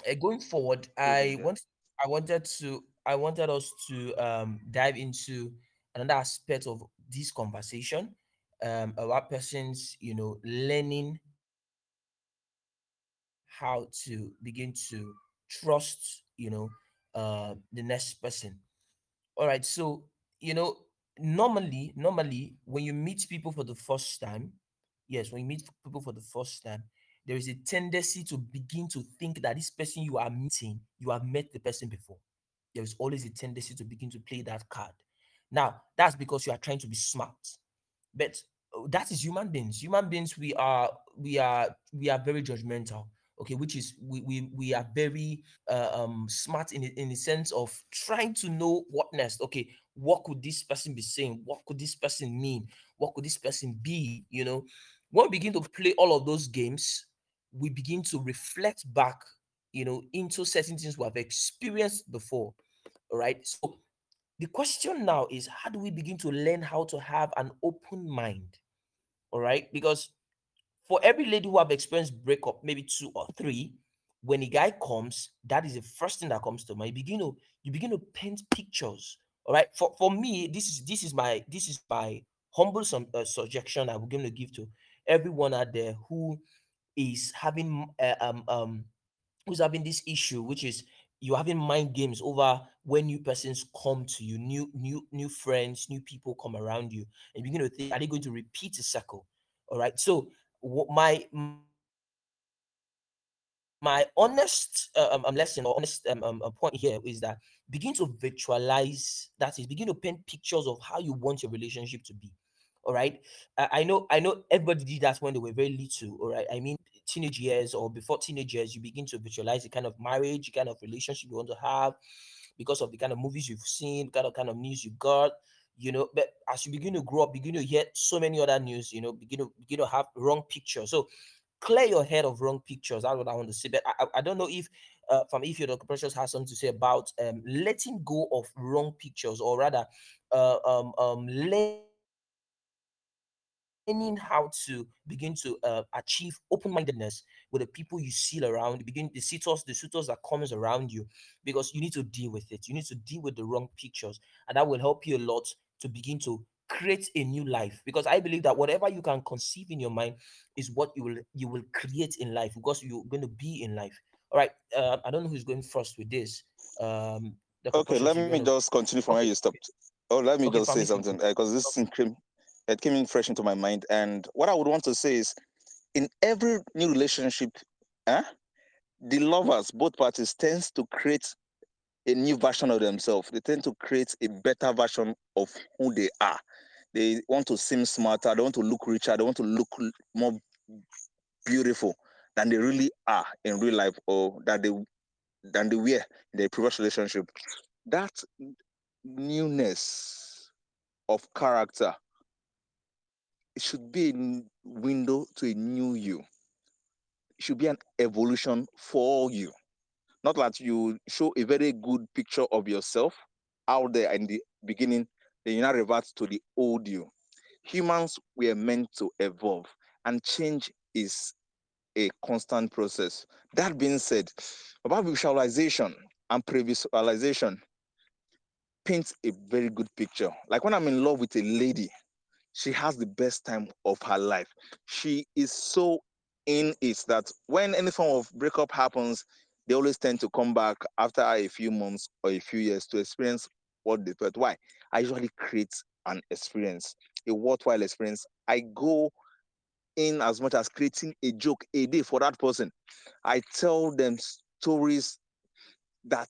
S5: uh, going forward, I want I wanted to I wanted us to um, dive into another aspect of this conversation um, about persons, you know, learning how to begin to trust, you know, uh, the next person. All right, so you know, normally, normally when you meet people for the first time, yes, when you meet people for the first time, there is a tendency to begin to think that this person you are meeting, you have met the person before. There is always a tendency to begin to play that card. Now, that's because you are trying to be smart. But uh, that is human beings. Human beings, we are we are we are very judgmental. Okay, which is we we, we are very uh, um smart in in the sense of trying to know what next. Okay, what could this person be saying? What could this person mean? What could this person be? You know, when we begin to play all of those games, we begin to reflect back, you know, into certain things we have experienced before. All right. So the question now is how do we begin to learn how to have an open mind? All right. Because for every lady who have experienced breakup, maybe two or three, when a guy comes, that is the first thing that comes to mind. You begin to you begin to paint pictures. All right. For for me, this is this is my this is my humble some uh, suggestion I'm going to give to everyone out there who is having uh, um um who's having this issue, which is you're having mind games over when new persons come to you, new new new friends, new people come around you, and you begin to think, are they going to repeat the cycle? All right. So what my my honest uh, um, um, lesson or honest um, um, uh, point here is that begin to visualize that is begin to paint pictures of how you want your relationship to be all right i know i know everybody did that when they were very little all right i mean teenage years or before teenage years you begin to visualize the kind of marriage the kind of relationship you want to have because of the kind of movies you've seen kind of kind of news you got you know but as you begin to grow up begin to hear so many other news you know begin to begin to have wrong pictures so clear your head of wrong pictures. That's what I want to say. But I, I don't know if uh, from if your Dr. Precious has something to say about um, letting go of wrong pictures, or rather, uh, um, um, learning how to begin to uh, achieve open-mindedness with the people you see around. Begin the suitors, the suitors that comes around you, because you need to deal with it. You need to deal with the wrong pictures, and that will help you a lot to begin to create a new life because i believe that whatever you can conceive in your mind is what you will you will create in life because you're going to be in life all right uh, i don't know who's going first with this um
S6: Okay, let me
S5: gonna-
S6: just continue from where you stopped. Oh, let me
S5: Okay,
S6: just say something because this thing came, it came in fresh into my mind. And what I would want to say is, in every new relationship, eh, the lovers, both parties, tends to create a new version of themselves. They tend to create a better version of who they are. They want to seem smarter. They want to look richer. They want to look more beautiful than they really are in real life, or that they than they were in their previous relationship. That newness of character should be a window to a new you. It should be an evolution for you. Not that you show a very good picture of yourself out there in the beginning, then you now revert to the old you. Humans were meant to evolve, and change is a constant process. That being said, about visualization and pre-visualization paints a very good picture. Like when I'm in love with a lady, she has the best time of her life. She is so in it that when any form of breakup happens, they always tend to come back after a few months or a few years to experience what they felt. Why? I usually create an experience, a worthwhile experience. I go in as much as creating a joke a day for that person. I tell them stories that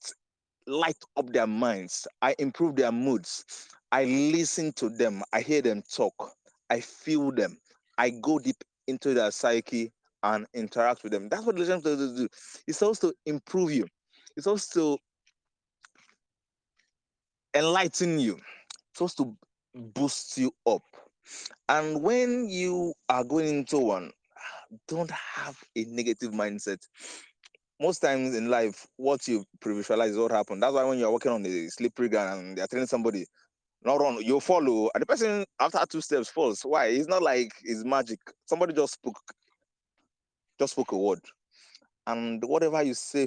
S6: light up their minds. I improve their moods. I listen to them. I hear them talk. I feel them. I go deep into their psyche and interact with them. That's what relationship do. It's also to improve you. It's also to enlighten you. It's also to boost you up. And when you are going into one, don't have a negative mindset. Most times in life, what you pre-visualize is what happened. That's why when you're working on the slippery ground and they're telling somebody, not run, you follow, oh. and the person after two steps falls. Why? It's not like it's magic. Somebody just spoke, just spoke a word, and whatever you say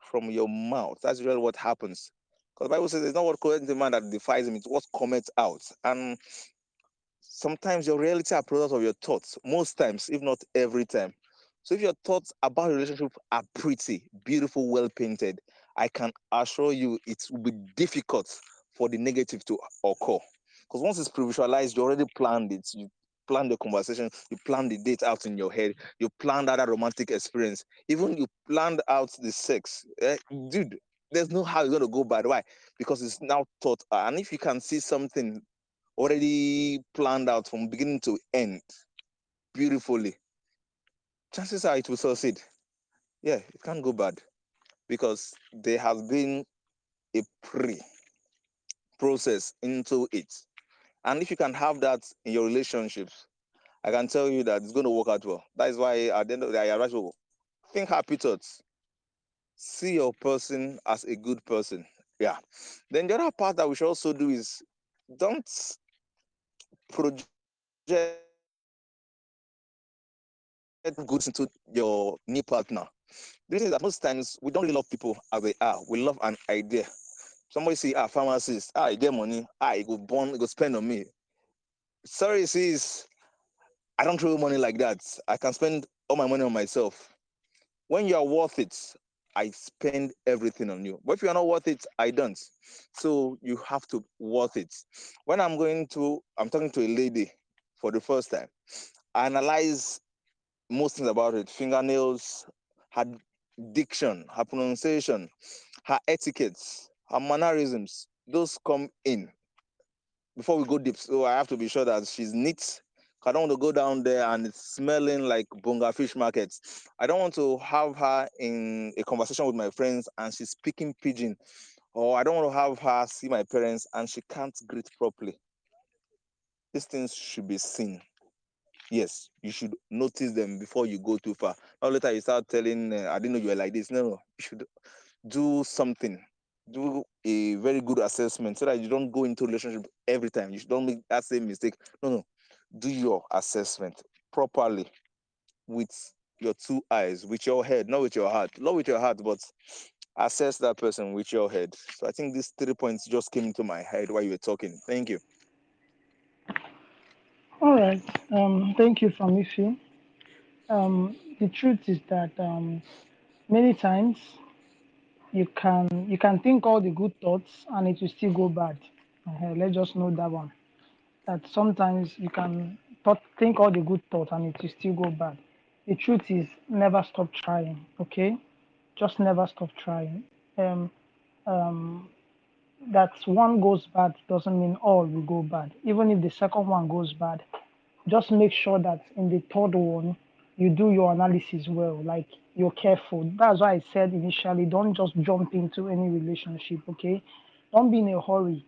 S6: from your mouth, that's really what happens. Because the Bible says it's not what corrects the man that defies him; it's what comes out. And sometimes your reality are product of your thoughts. Most times, if not every time. So if your thoughts about relationship are pretty, beautiful, well painted, I can assure you it will be difficult for the negative to occur. Because once it's pre-visualized, you already planned it. You plan the conversation, you plan the date out in your head, you out that romantic experience, even you planned out the sex. Eh, dude, there's no how it's gonna go bad. Why? Because it's now thought. And if you can see something already planned out from beginning to end beautifully, chances are it will succeed. Yeah, it can't go bad because there has been a pre process into it. And if you can have that in your relationships, I can tell you that it's going to work out well. That is why at the end of the day, I people think happy thoughts. See your person as a good person. Yeah. Then the other part that we should also do is don't project goods into your new partner. Reason is that most times we don't really love people as they are. We love an idea. Somebody say, ah, pharmacist, ah, I get money, ah, it go burn, it go spend on me. Sorry, sis, I don't throw money like that. I can spend all my money on myself. When you are worth it, I spend everything on you. But if you are not worth it, I don't. So you have to worth it. When I'm going to, I'm talking to a lady for the first time. I analyze most things about it: fingernails, her diction, her pronunciation, her etiquettes, her mannerisms. Those come in before we go deep. So I have to be sure that she's neat. I don't want to go down there and it's smelling like bonga fish markets. I don't want to have her in a conversation with my friends and she's speaking pidgin. Or I don't want to have her see my parents and she can't greet properly. These things should be seen. Yes, you should notice them before you go too far. Now later you start telling, uh, I didn't know you were like this. No, no, you should do something. Do a very good assessment so that you don't go into relationship every time. You don't make that same mistake. No, no. Do your assessment properly with your two eyes, with your head, not with your heart. Not with your heart, but assess that person with your head. So I think these three points just came into my head while you were talking. Thank you.
S2: All right. Um, thank you, Famifi. Um, the truth is that um, many times you can you can think all the good thoughts and it will still go bad. Uh, let's just know that one. That sometimes you can thought, think all the good thoughts and it will still go bad. The truth is never stop trying. Okay, just never stop trying. Um, um, that one goes bad doesn't mean all will go bad. Even if the second one goes bad, just make sure that in the third one you do your analysis well like you're careful. That's why i said initially don't just jump into any relationship okay? Don't be in a hurry.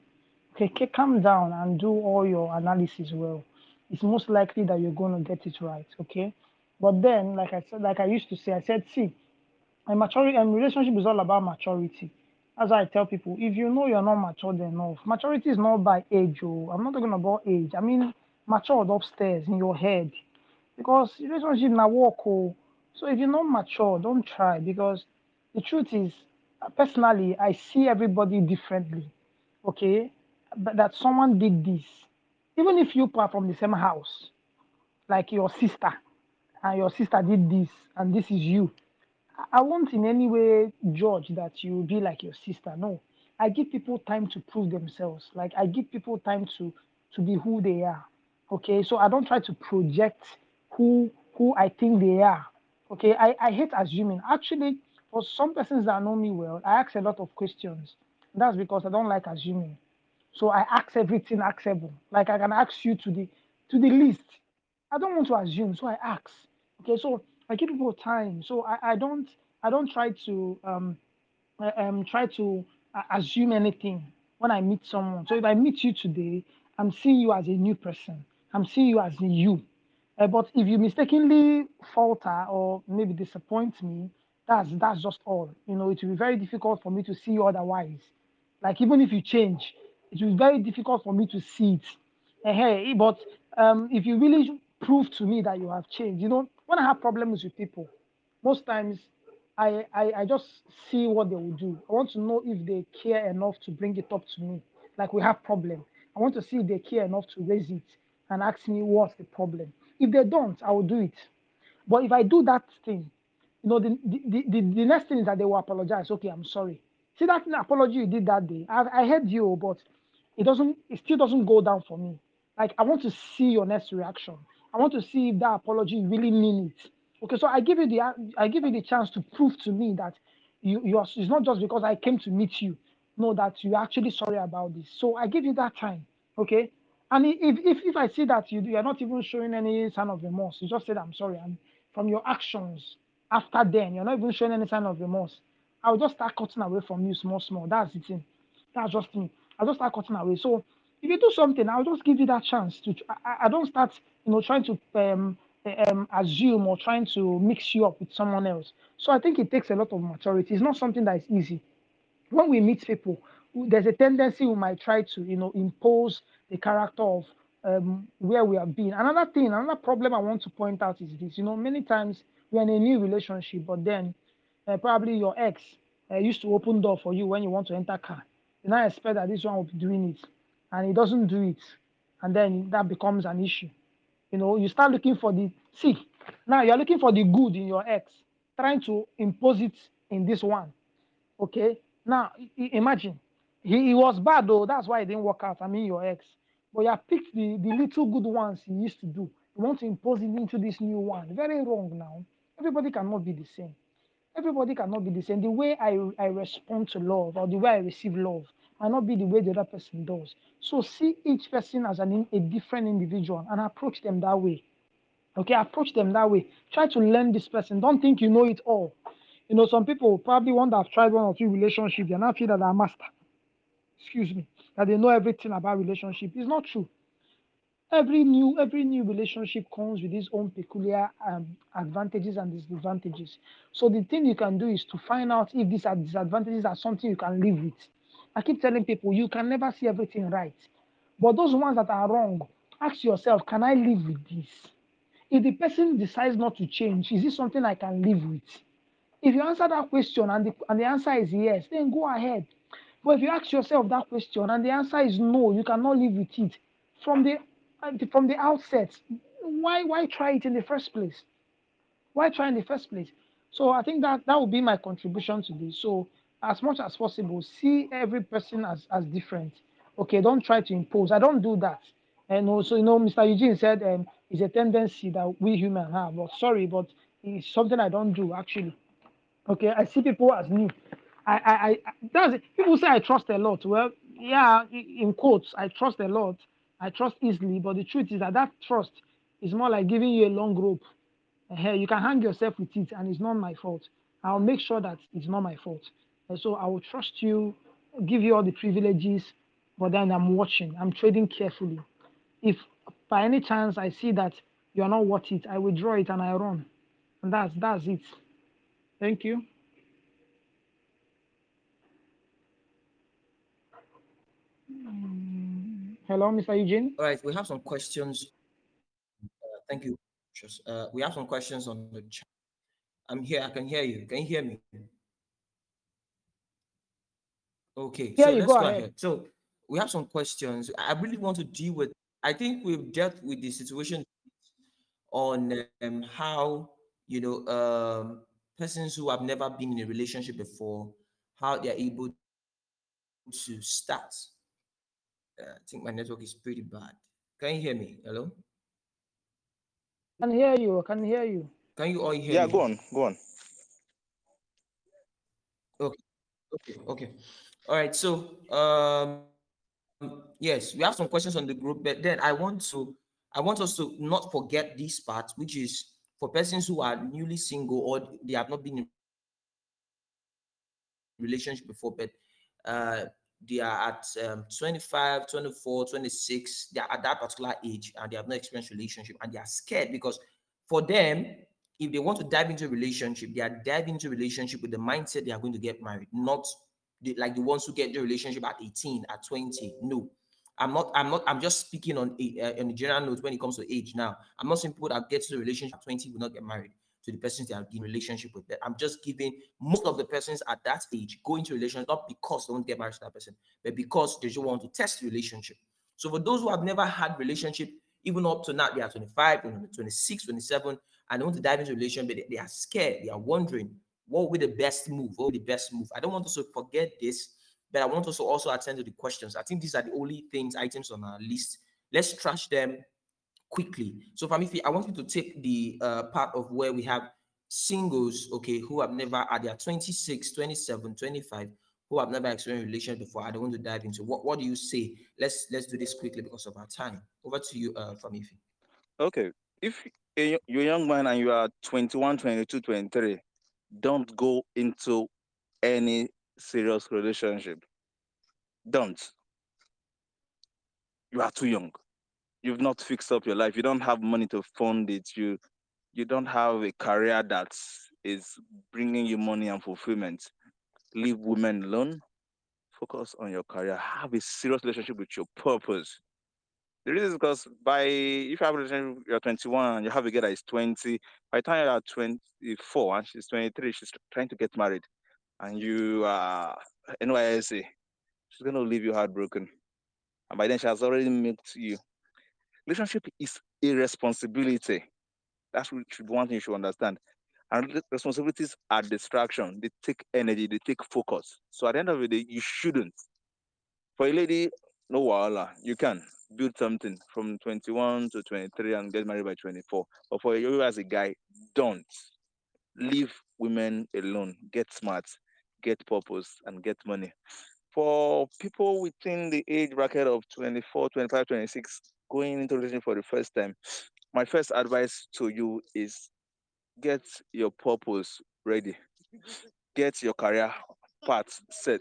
S2: Okay ca- calm down and do all your analysis well. It's most likely that you're going to get it right okay? But then like i said like i used to say i said see a maturity and relationship is all about maturity. As i tell people if you know you're not matured enough maturity is not by age oh. I'm not talking about age. I mean matured upstairs in your head. Because relationship na work oh so if you're not mature don't try because the truth is uh, personally i see everybody differently okay but that someone did this even if you are from the same house like your sister and your sister did this, and this is you. I- won't in any way judge that you be like your sister. No, I give people time to prove themselves. Like I give people time to to be who they are. Okay, so I don't try to project who who I think they are. Okay, I, I hate assuming. Actually, for some persons that know me well, I ask a lot of questions. That's because I don't like assuming. So I ask everything axable. Like I can ask you to the to the least. I don't want to assume, so I ask. Okay, so I give people time. So I, I don't I don't try to um uh, um try to uh, assume anything when I meet someone. So if I meet you today, I'm seeing you as a new person. I'm seeing you as a you. Uh, but if you mistakenly falter or maybe disappoint me, that's that's just all. You know, it will be very difficult for me to see you otherwise. Like even if you change, it will be very difficult for me to see it. Eh, Hey, but um, if you really prove to me that you have changed, you know, when I have problems with people, most times I, I I just see what they will do. I want to know if they care enough to bring it up to me. Like we have problem. I want to see if they care enough to raise it and ask me what's the problem. If they don't, I will do it. But if I do that thing, you know, the, the, the, the next thing is that they will apologize. Okay, I'm sorry. See that apology you did that day. I, I heard you, but it doesn't, it still doesn't go down for me. Like I want to see your next reaction. I want to see if that apology really mean it. Okay, so I give you the I give you the chance to prove to me that you you are it's not just because I came to meet you. No, that you're actually sorry about this. So I give you that time. Okay. And i- if if, if I see that you you are not even showing any sign of remorse, you just said I'm sorry, and from your actions after then, you're not even showing any sign of remorse. I'll just start cutting away from you small, small. That's thing. That's just me. I'll just start cutting away. So if you do something, I'll just give you that chance to. I, I I don't start, you know, trying to um, um, assume or trying to mix you up with someone else. So I think it takes a lot of maturity. It's not something that is easy when we meet people, there's a tendency we might try to, you know, impose the character of um, where we have been. Another thing, another problem I want to point out is this. You know, many times we're in a new relationship, but then uh, probably your ex uh, used to open door for you when you want to enter car. You now expect that this one will be doing it, and he doesn't do it, and then that becomes an issue. You know, you start looking for the see. Now you're looking for the good in your ex, trying to impose it in this one Okay. Now imagine he, he was bad though. That's why it didn't work out. I mean your ex. But you have picked the, the little good ones he used to do. You want to impose it into this new one. Very wrong now. Everybody cannot be the same. Everybody cannot be the same. The way I, I respond to love or the way I receive love might not be the way the other person does. So see each person as an, a different individual and approach them that way. Okay, approach them that way. Try to learn this person. Don't think you know it all. You know, some people probably want to have tried one or two relationships, they now feel that they're master. Excuse me, that they know everything about relationship. is not true. Every new every new relationship comes with its own peculiar um, advantages and disadvantages. So the thing you can do is to find out if these are disadvantages are something you can live with. I keep telling people you can never see everything right, but those ones that are wrong, ask yourself, can I live with this? If the person decides not to change, is this something I can live with? If you answer that question and the, and the answer is yes, then go ahead. But if you ask yourself that question and the answer is no, you cannot live with it from the uh, from the outset. Why why try it in the first place? Why try in the first place? So I think that that would be my contribution to this. So as much as possible, see every person as as different. Okay, don't try to impose. I don't do that. And also, you know, Mr. Eugene said um, it's a tendency that we humans have. But sorry, but it's something I don't do actually. Okay, I see people as new. I, I, I that's it. People say I trust a lot. Well, yeah, in quotes, I trust a lot. I trust easily, but the truth is that that trust is more like giving you a long rope. Hey, you can hang yourself with it, and it's not my fault. I'll make sure that it's not my fault. And so I will trust you, give you all the privileges, but then I'm watching. I'm trading carefully. If by any chance I see that you are not worth it, I withdraw it and I run. And that's that's it. Thank you. Hello, Mr. Eugene.
S5: All right, we have some questions. Uh, thank you. Uh, we have some questions on the chat. I'm here. I can hear you. Can you hear me? Okay,
S2: Yeah,
S5: so
S2: you
S5: let's
S2: go
S5: go
S2: ahead.
S5: ahead. So we have some questions. I really want to deal with. I think we've dealt with the situation on um, how you know um, persons who have never been in a relationship before how they're able to start. Uh, I think my network is pretty bad. Can you hear me? Hello?
S2: I can hear you. I can hear you.
S5: Can you all hear me?
S6: Yeah,
S5: me?
S6: go on, go on.
S5: Okay. Okay, okay. All right. So, um, yes, we have some questions on the group, but then I want to, I want us to not forget this part, which is for persons who are newly single or they have not been in relationship before, but uh, they are at um, 25, 24, 26, they are at that particular age and they have not experienced relationship and they are scared because for them, if they want to dive into a relationship, they are diving into relationship with the mindset they are going to get married, not the, like the ones who get the relationship at 18, at 20. No, I'm not, I'm not, I'm just speaking on a, uh, on a general note when it comes to age now. I'm not saying people that get to the relationship at 20 will not get married to the persons they are in relationship with. I'm just giving most of the persons at that age go into relationship not because they want to get married to that person, but because they just want to test relationship. So for those who have never had relationship, even up to now, they are 25, 26, 27, and they want to dive into relationship, but they, they are scared. They are wondering what will be the best move? What will be the best move? I don't want us to forget this, but I want us to also attend to the questions. I think these are the only things, items on our list. Let's trash them quickly. So, Famifi, I want you to take the uh, part of where we have singles, okay, who have never, are their 26, 27, 25, who have never experienced relation before. I don't want to dive into what, what do you say? Let's let's do this quickly because of our time. Over to you, uh, Famifi.
S6: Okay. If a- you're a young man and you are 21, 22, 23, don't go into any serious relationship. Don't. You are too young. You've not fixed up your life. You don't have money to fund it. You you don't have a career that is bringing you money and fulfillment. Leave women alone. Focus on your career. Have a serious relationship with your purpose. The reason is because by if you have a relationship, you're 21 and you have a girl that is 20. By the time you're 24 and she's 23, she's trying to get married, and you are NYSC, she's gonna leave you heartbroken. And by then she has already met you. Relationship is a responsibility. That's one thing you should understand. And responsibilities are distraction. They take energy, they take focus. So at the end of the day, you shouldn't. For a lady, no wala, you can build something from 21 to 23 and get married by 24. But for you as a guy, don't leave women alone. Get smart, get purpose, and get money. For people within the age bracket of 24, 25, 26, going into relationship for the first time, my first advice to you is get your purpose ready. Get your career path set.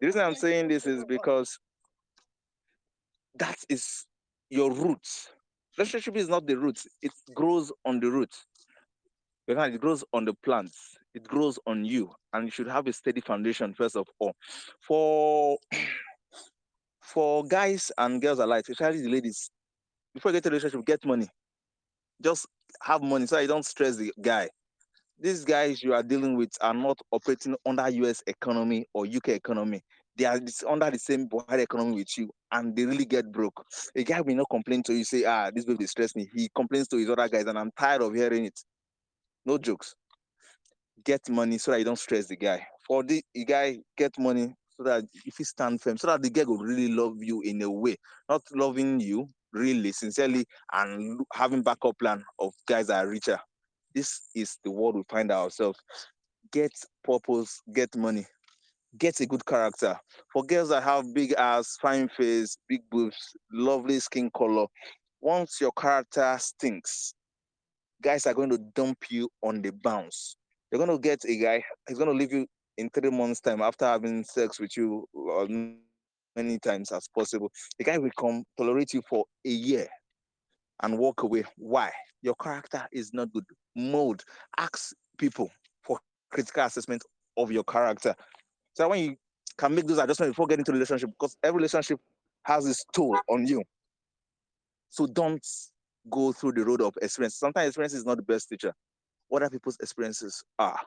S6: The reason I'm saying this is because that is your roots. Relationship is not the roots, it grows on the roots. It grows on the plants, it grows on you, and you should have a steady foundation first of all. For for guys and girls alike, especially the ladies, before you get a relationship, get money. Just have money so you don't stress the guy. These guys you are dealing with are not operating under US economy or UK economy. They are under the same Buhari economy with you, and they really get broke. A guy will not complain to you, say, ah, this baby stress me. He complains to his other guys, and I'm tired of hearing it. No jokes. Get money so that you don't stress the guy. For the guy, get money so that if you stand firm, so that the guy will really love you in a way, not loving you really sincerely and having backup plan of guys that are richer. This is the world we find ourselves. Get purpose, get money, get a good character. For girls that have big ass, fine face, big boobs, lovely skin color, once your character stinks, guys are going to dump you on the bounce. You're going to get a guy, he's going to leave you in three months' time after having sex with you uh, many times as possible. The guy will come tolerate you for a year and walk away. Why? Your character is not good. Mold. Ask people for critical assessment of your character. So when you can make those adjustments before getting into relationship, because every relationship has its toll on you. So don't go through the road of experience. Sometimes experience is not the best teacher. What other people's experiences are.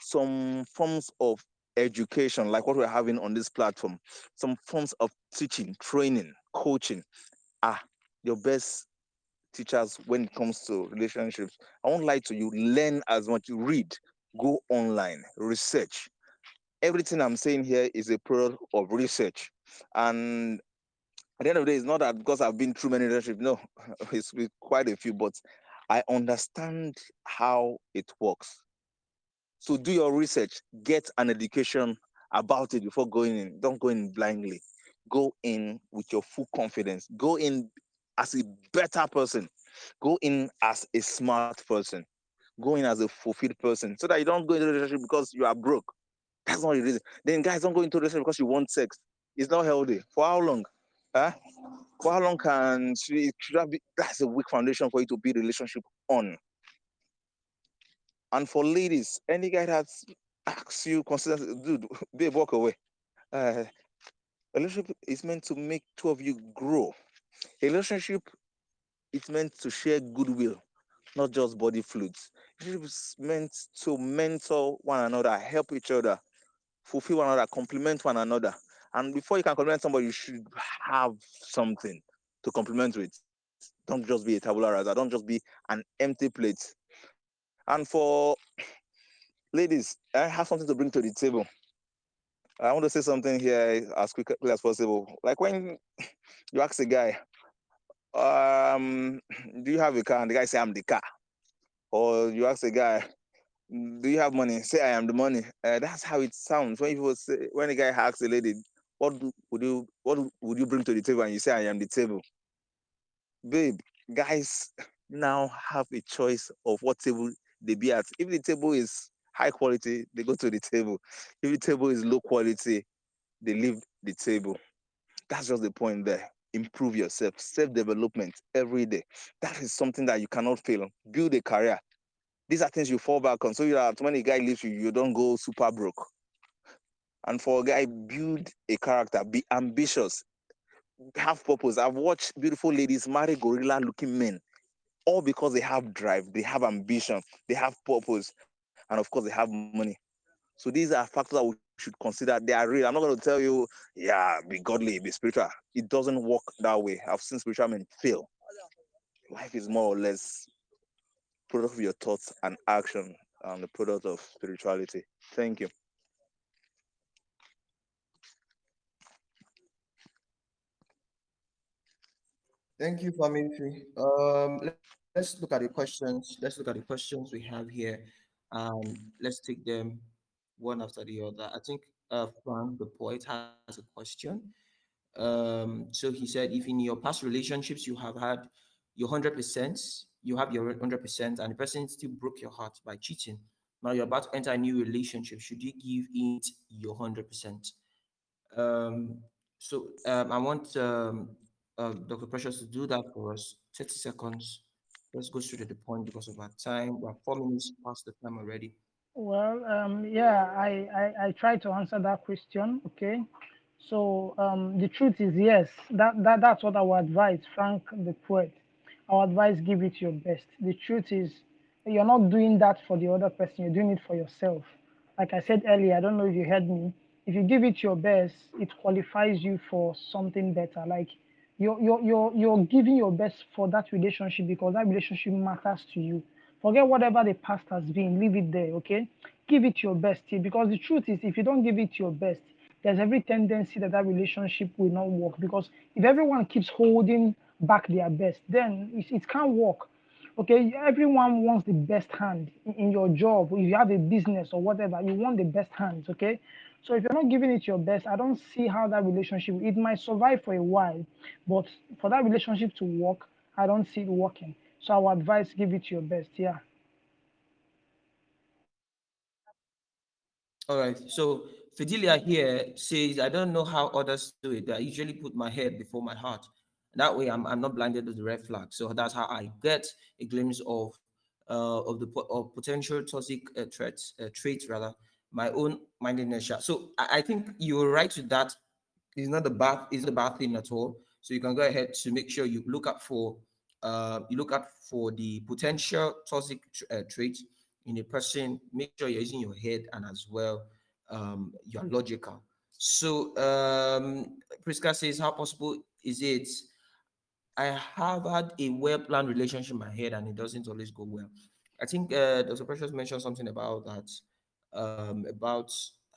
S6: Some forms of education, like what we're having on this platform, some forms of teaching, training, coaching are your best teachers when it comes to relationships. I won't lie to you, learn as much. You read, go online, research. Everything I'm saying here is a product of research. And at the end of the day, it's not that because I've been through many relationships. No, it's quite a few, but I understand how it works. So do your research, get an education about it before going in. Don't go in blindly. Go in with your full confidence. Go in as a better person. Go in as a smart person. Go in as a fulfilled person so that you don't go into relationship because you are broke. That's not the reason. Then guys don't go into relationship because you want sex. It's not healthy. For how long? Huh? For how long can should that be? That's a weak foundation for you to build relationship on. And for ladies, any guy that asks you consistently, dude, babe, walk away. Uh, a relationship is meant to make two of you grow. A relationship is meant to share goodwill, not just body fluids. Relationship is meant to mentor one another, help each other, fulfill one another, complement one another. And before you can compliment somebody, you should have something to compliment with. Don't just be a tabula rasa. Don't just be an empty plate. And for ladies, I have something to bring to the table. I want to say something here as quickly as possible. Like when you ask a guy, um, do you have a car? And the guy say, I'm the car. Or you ask a guy, do you have money? Say, I am the money. Uh, that's how it sounds when you say, when a guy asks a lady, what would you what would you bring to the table? And you say, I am the table. Babe, guys now have a choice of what table they be at. If the table is high quality, they go to the table. If the table is low quality, they leave the table. That's just the point there. Improve yourself, self development every day. That is something that you cannot fail. Build a career. These are things you fall back on. So that when a guy leaves you, you don't go super broke. And for a guy, build a character, be ambitious, have purpose. I've watched beautiful ladies marry gorilla looking men, all because they have drive, they have ambition, they have purpose, and of course, they have money. So these are factors that we should consider. They are real. I'm not going to tell you, yeah, be godly, be spiritual. It doesn't work that way. I've seen spiritual men fail. Life is more or less product of your thoughts and action and the product of spirituality. Thank you.
S5: Thank you, Famifi. Um, let's look at the questions. Let's look at the questions we have here, and let's take them one after the other. I think uh, Frank, the poet, has a question. Um, so he said, if in your past relationships you have had your hundred percent, you have your hundred percent, and the person still broke your heart by cheating. Now you're about to enter a new relationship. Should you give it your hundred percent? Um, so um, I want um, uh, Dr. Precious to do that for us. 30 seconds. Let's go straight to the point because of our time. We're four minutes past the time already.
S2: Well, um, yeah, I, I, I try to answer that question. Okay. So um, the truth is, yes, that, that that's what I would advise, Frank the poet. Our advice, give it your best. The truth is, you're not doing that for the other person, you're doing it for yourself. Like I said earlier, I don't know if you heard me. If you give it your best, it qualifies you for something better. Like you're you're you're, you're giving your best for that relationship because that relationship matters to you. Forget whatever the past has been, leave it there, okay? Give it your best because the truth is, if you don't give it your best, there's every tendency that that relationship will not work because if everyone keeps holding back their best, then it, it can't work. Okay, everyone wants the best hand in your job. If you have a business or whatever, you want the best hands. Okay, so if you're not giving it your best, I don't see how that relationship. It might survive for a while, but for that relationship to work, I don't see it working. So I would advise give it your best. Yeah.
S5: All right. So Fidelia here says, I don't know how others do it. I usually put my head before my heart. That way, I'm, I'm not blinded to the red flag. So that's how I get a glimpse of uh, of the of potential toxic uh, threats, uh, traits rather, my own mind mindedness. So I, I think you're right with that. It's not a bad, it's a bad thing at all. So you can go ahead to make sure you look up for uh, you look up for the potential toxic uh, traits in a person. Make sure you're using your head and as well um, you're logical. So um, Priska says, how possible is it? I have had a well-planned relationship in my head and it doesn't always go well. I think uh, Dr. Precious mentioned something about that, um, about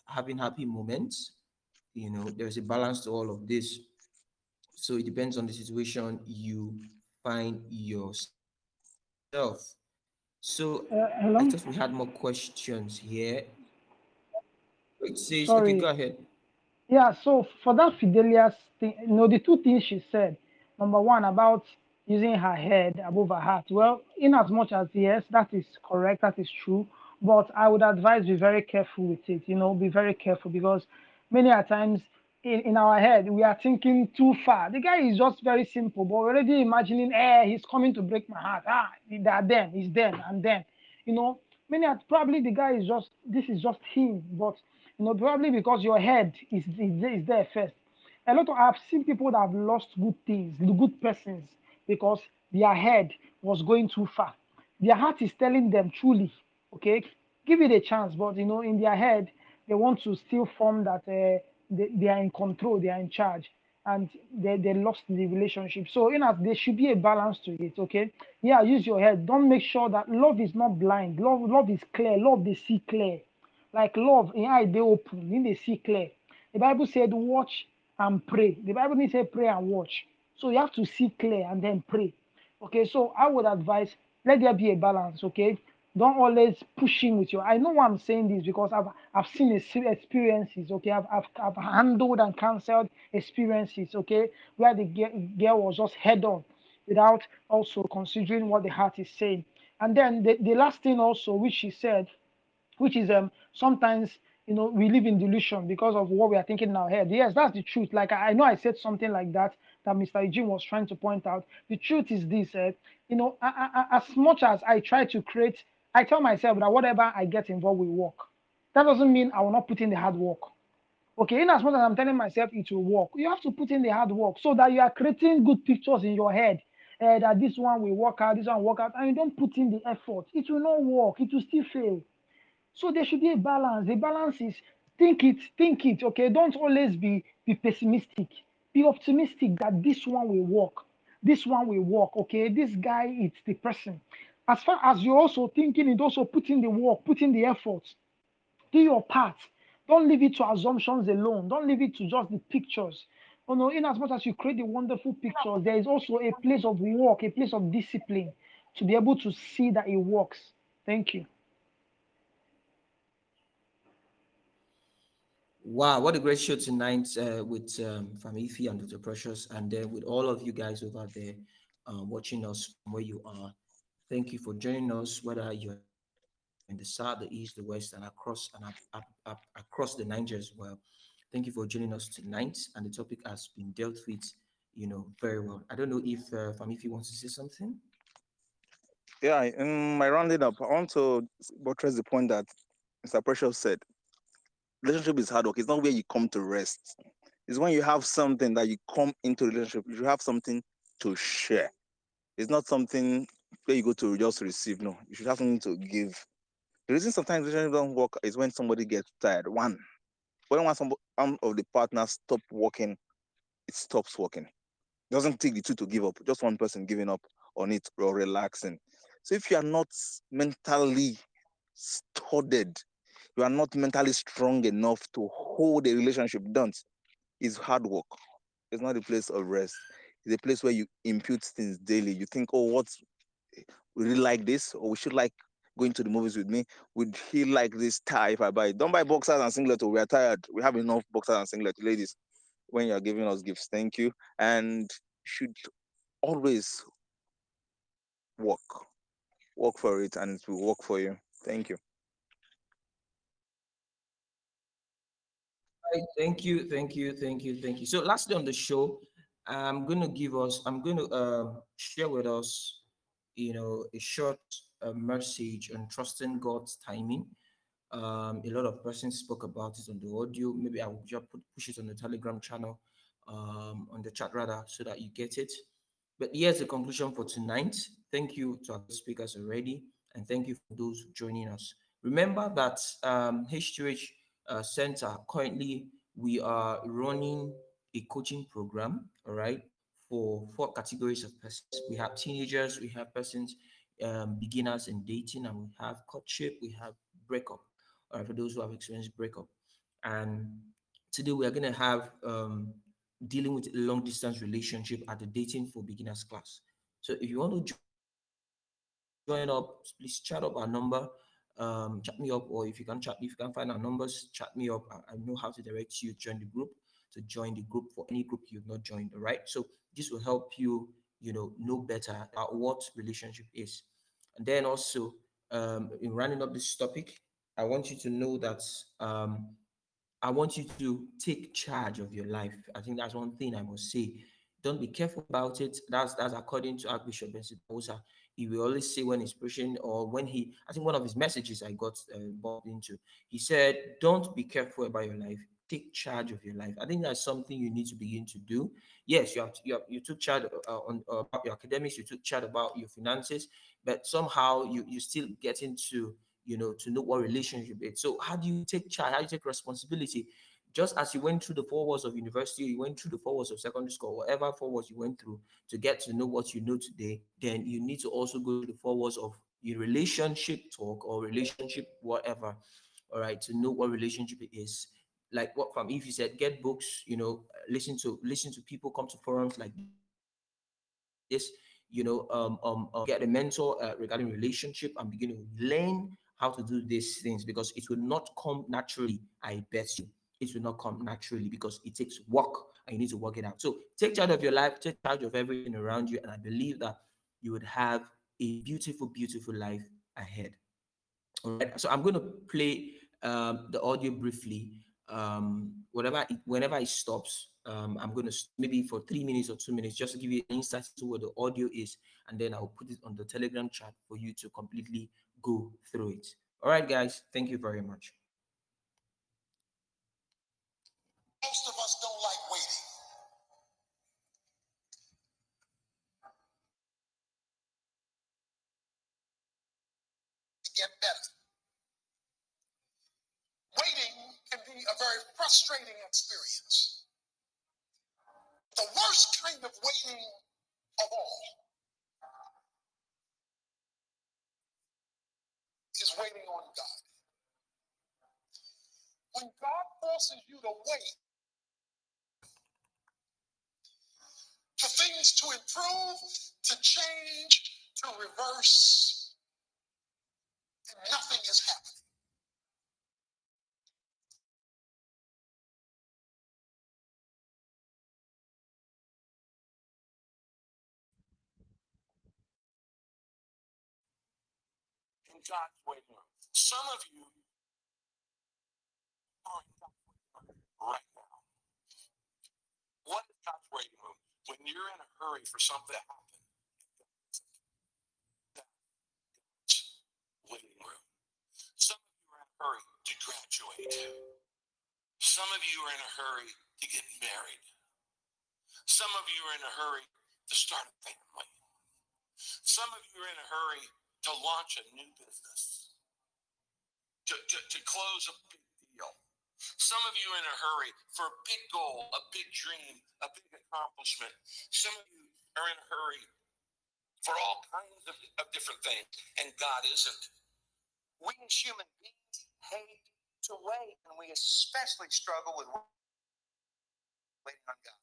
S5: having happy moments. You know, there's a balance to all of this. So it depends on the situation you find yourself. So
S2: Uh,
S5: I
S2: hello.
S5: thought we had more questions here. Wait, says, okay,
S2: Sorry.
S5: go ahead.
S2: Yeah, so for that Fidelia's thing, you know, the two things she said. Number one, about using her head above her heart. Well, in as much as yes, that is correct, that is true. But I would advise be very careful with it, you know, be very careful because many a times in, in our head we are thinking too far. The guy is just very simple, but already imagining, eh, he's coming to break my heart. Ah, that then, he's then, and then, you know, many are probably the guy is just this is just him, but you know, probably because your head is, is, is there first. A lot of I've seen people that have lost good things, good persons, because their head was going too far. Their heart is telling them truly, okay, give it a chance, but you know, in their head, they want to still form that uh, they, they are in control, they are in charge, and they, they lost the relationship. So, in that, there should be a balance to it, okay? Yeah, use your head. Don't make sure that love is not blind. Love, love is clear. Love they see clear. Like love, in eye they open, in they see clear. The Bible said, watch and pray. The Bible didn't say pray and watch. So you have to see clear and then pray. Okay, so I would advise let there be a balance. Okay, don't always push in with your. I know I'm saying this because I've I've seen experiences. Okay, I've, I've I've handled and cancelled experiences. Okay, where the girl was just head on without also considering what the heart is saying. And then the, the last thing also, which she said, which is um sometimes you know we live in delusion because of what we are thinking in our head. Yes, that's the truth. Like I, I know I said something like that that Mr. Eugene was trying to point out. The truth is this: uh, you know, I, I, as much as I try to create, I tell myself that whatever I get involved will work. That doesn't mean I will not put in the hard work. Okay, in as much as I'm telling myself it will work, you have to put in the hard work so that you are creating good pictures in your head. Uh, that this one will work out, this one will work out, and you don't put in the effort. It will not work. It will still fail. So there should be a balance. The balance is think it, think it. Okay, don't always be be pessimistic. Be optimistic that this one will work. This one will work. Okay, this guy is person. As far as you're also thinking it, also putting the work, putting the effort. Do your part. Don't leave it to assumptions alone. Don't leave it to just the pictures. Oh no, in as much as you create the wonderful pictures, there is also a place of work, a place of discipline to be able to see that it works. Thank you.
S5: Wow, what a great show tonight uh, with um, Famifi and Dr. Precious, and then with all of you guys over there uh, watching us from where you are. Thank you for joining us, whether you're in the south, the east, the west, and across and up, up, up across the Niger as well. Thank you for joining us tonight, and the topic has been dealt with, you know, very well. I don't know if uh, Famifi wants to say something.
S6: Yeah, in my rounding up, I want to buttress the point that Mr. Precious said. Relationship is hard work. It's not where you come to rest. It's when you have something that you come into relationship. You have something to share. It's not something where you go to just receive. No, you should have something to give. The reason sometimes relationship don't work is when somebody gets tired. One, when one, one of the partners stop working, it stops working. It doesn't take the two to give up. Just one person giving up on it or relaxing. So if you are not mentally studied, you are not mentally strong enough to hold a relationship. Don't. It's hard work. It's not a place of rest. It's a place where you impute things daily. You think, oh, what's we really like this, or we should like going to the movies with me. Would he like this tie if I buy it? Don't buy boxers and singlet. We are tired. We have enough boxers and singlet, ladies. When you are giving us gifts, thank you. And should always work. Work for it, and it will work for you. Thank you.
S5: Thank you, thank you, thank you, thank you. So lastly on the show, I'm going to give us, I'm going to uh, share with us, you know, a short uh, message on trusting God's timing. Um, a lot of persons spoke about it on the audio. Maybe I will just put, push it on the Telegram channel, um, on the chat rather, so that you get it. But here's the conclusion for tonight. Thank you to our speakers already, and thank you for those joining us. Remember that um, H2H uh, Center currently we are running a coaching program, all right, for four categories of persons. We have teenagers, we have persons, um, beginners in dating, and we have courtship, we have breakup, or for those who have experienced breakup. And today we are going to have um, dealing with long distance relationship at the dating for beginners class. So if you want to join up, please chat up our number, um, chat me up, or if you can chat, if you can find our numbers, chat me up. I, I know how to direct you join the group, to join the group for any group you've not joined. Right. So this will help you, you know, know better about what relationship is. And then also, um, in running up this topic, I want you to know that um, I want you to take charge of your life. I think that's one thing I must say. Don't be careful about it. That's that's according to Archbishop Benson Idahosa. He will always say when he's preaching or when he, I think one of his messages I got uh, involved into, he said, "Don't be careful about your life. Take charge of your life." I think that's something you need to begin to do. Yes, you have, to, you, have you took charge uh, on uh, about your academics, you took charge about your finances, but somehow you you still get into you know, to know what relationship it's. So how do you take charge? How do you take responsibility? Just as you went through the four walls of university, you went through the four walls of secondary school, whatever four walls you went through to get to know what you know today, then you need to also go to the four walls of your relationship talk or relationship whatever. All right, to know what relationship it is. Like what from if you said get books, you know, listen to listen to people, come to forums like this, you know, um, um, uh, get a mentor uh, regarding relationship and begin to learn how to do these things because it will not come naturally. I bet you it will not come naturally because it takes work and you need to work it out. So take charge of your life, take charge of everything around you, and I believe that you would have a beautiful, beautiful life ahead. All right. So I'm going to play um, the audio briefly. Um, whatever, it, whenever it stops, um, I'm going to maybe for three minutes or two minutes just to give you an insight to what the audio is, and then I'll put it on the Telegram chat for you to completely go through it. All right, guys. Thank you very much.
S7: Most of us don't like waiting. To get better. Waiting can be a very frustrating experience. The worst kind of waiting of all is waiting on God. When God forces you to wait for things to improve, to change, to reverse, and nothing is happening. God's waiting room. Some of you are in God's waiting room right now. What is God's waiting room? When you're in a hurry for something to happen, waiting room. Some of you are in a hurry to graduate. Some of you are in a hurry to get married. Some of you are in a hurry to start a family. Some of you are in a hurry to launch a new business, to, to, to close a big deal. Some of you in a hurry for a big goal, a big dream, a big accomplishment. Some of you are in a hurry for all kinds of, of different things, and God isn't. We as human beings hate to wait, and we especially struggle with waiting on God.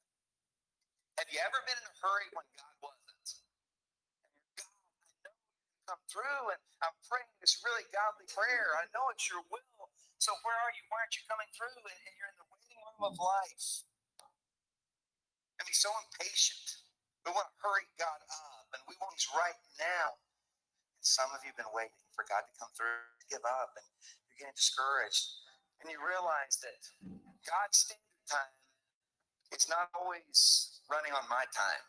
S7: Have you ever been in a hurry when God wasn't? And you're, God, I know you come through, and I'm praying this really godly prayer. I know it's your will. So where are you? Why aren't you coming through? And, and you're in the waiting room of life. And be so impatient. We want to hurry God up, and we want things right now. And some of you have been waiting for God to come through, to give up, and you're getting discouraged. And you realize that God's standard time is not always running on my time.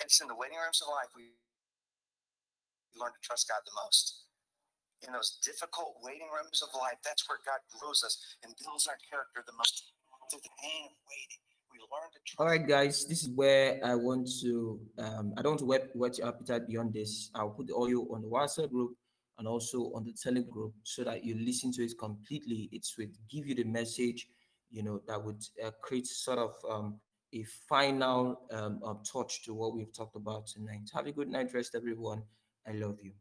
S7: And it's in the waiting rooms of life we learn to trust God the most. In those difficult waiting rooms of life, that's where God grows us and builds our character the most. Through the pain of waiting, we learn to trust.
S5: All right, guys, this is where I want to. Um, I don't want to whet, whet your appetite beyond this. I'll put the audio on the WhatsApp group and also on the Telegram group so that you listen to it completely. It would give you the message, you know, that would uh, create sort of um, a final um, uh, touch to what we've talked about tonight. Have a good night rest, everyone. I love you.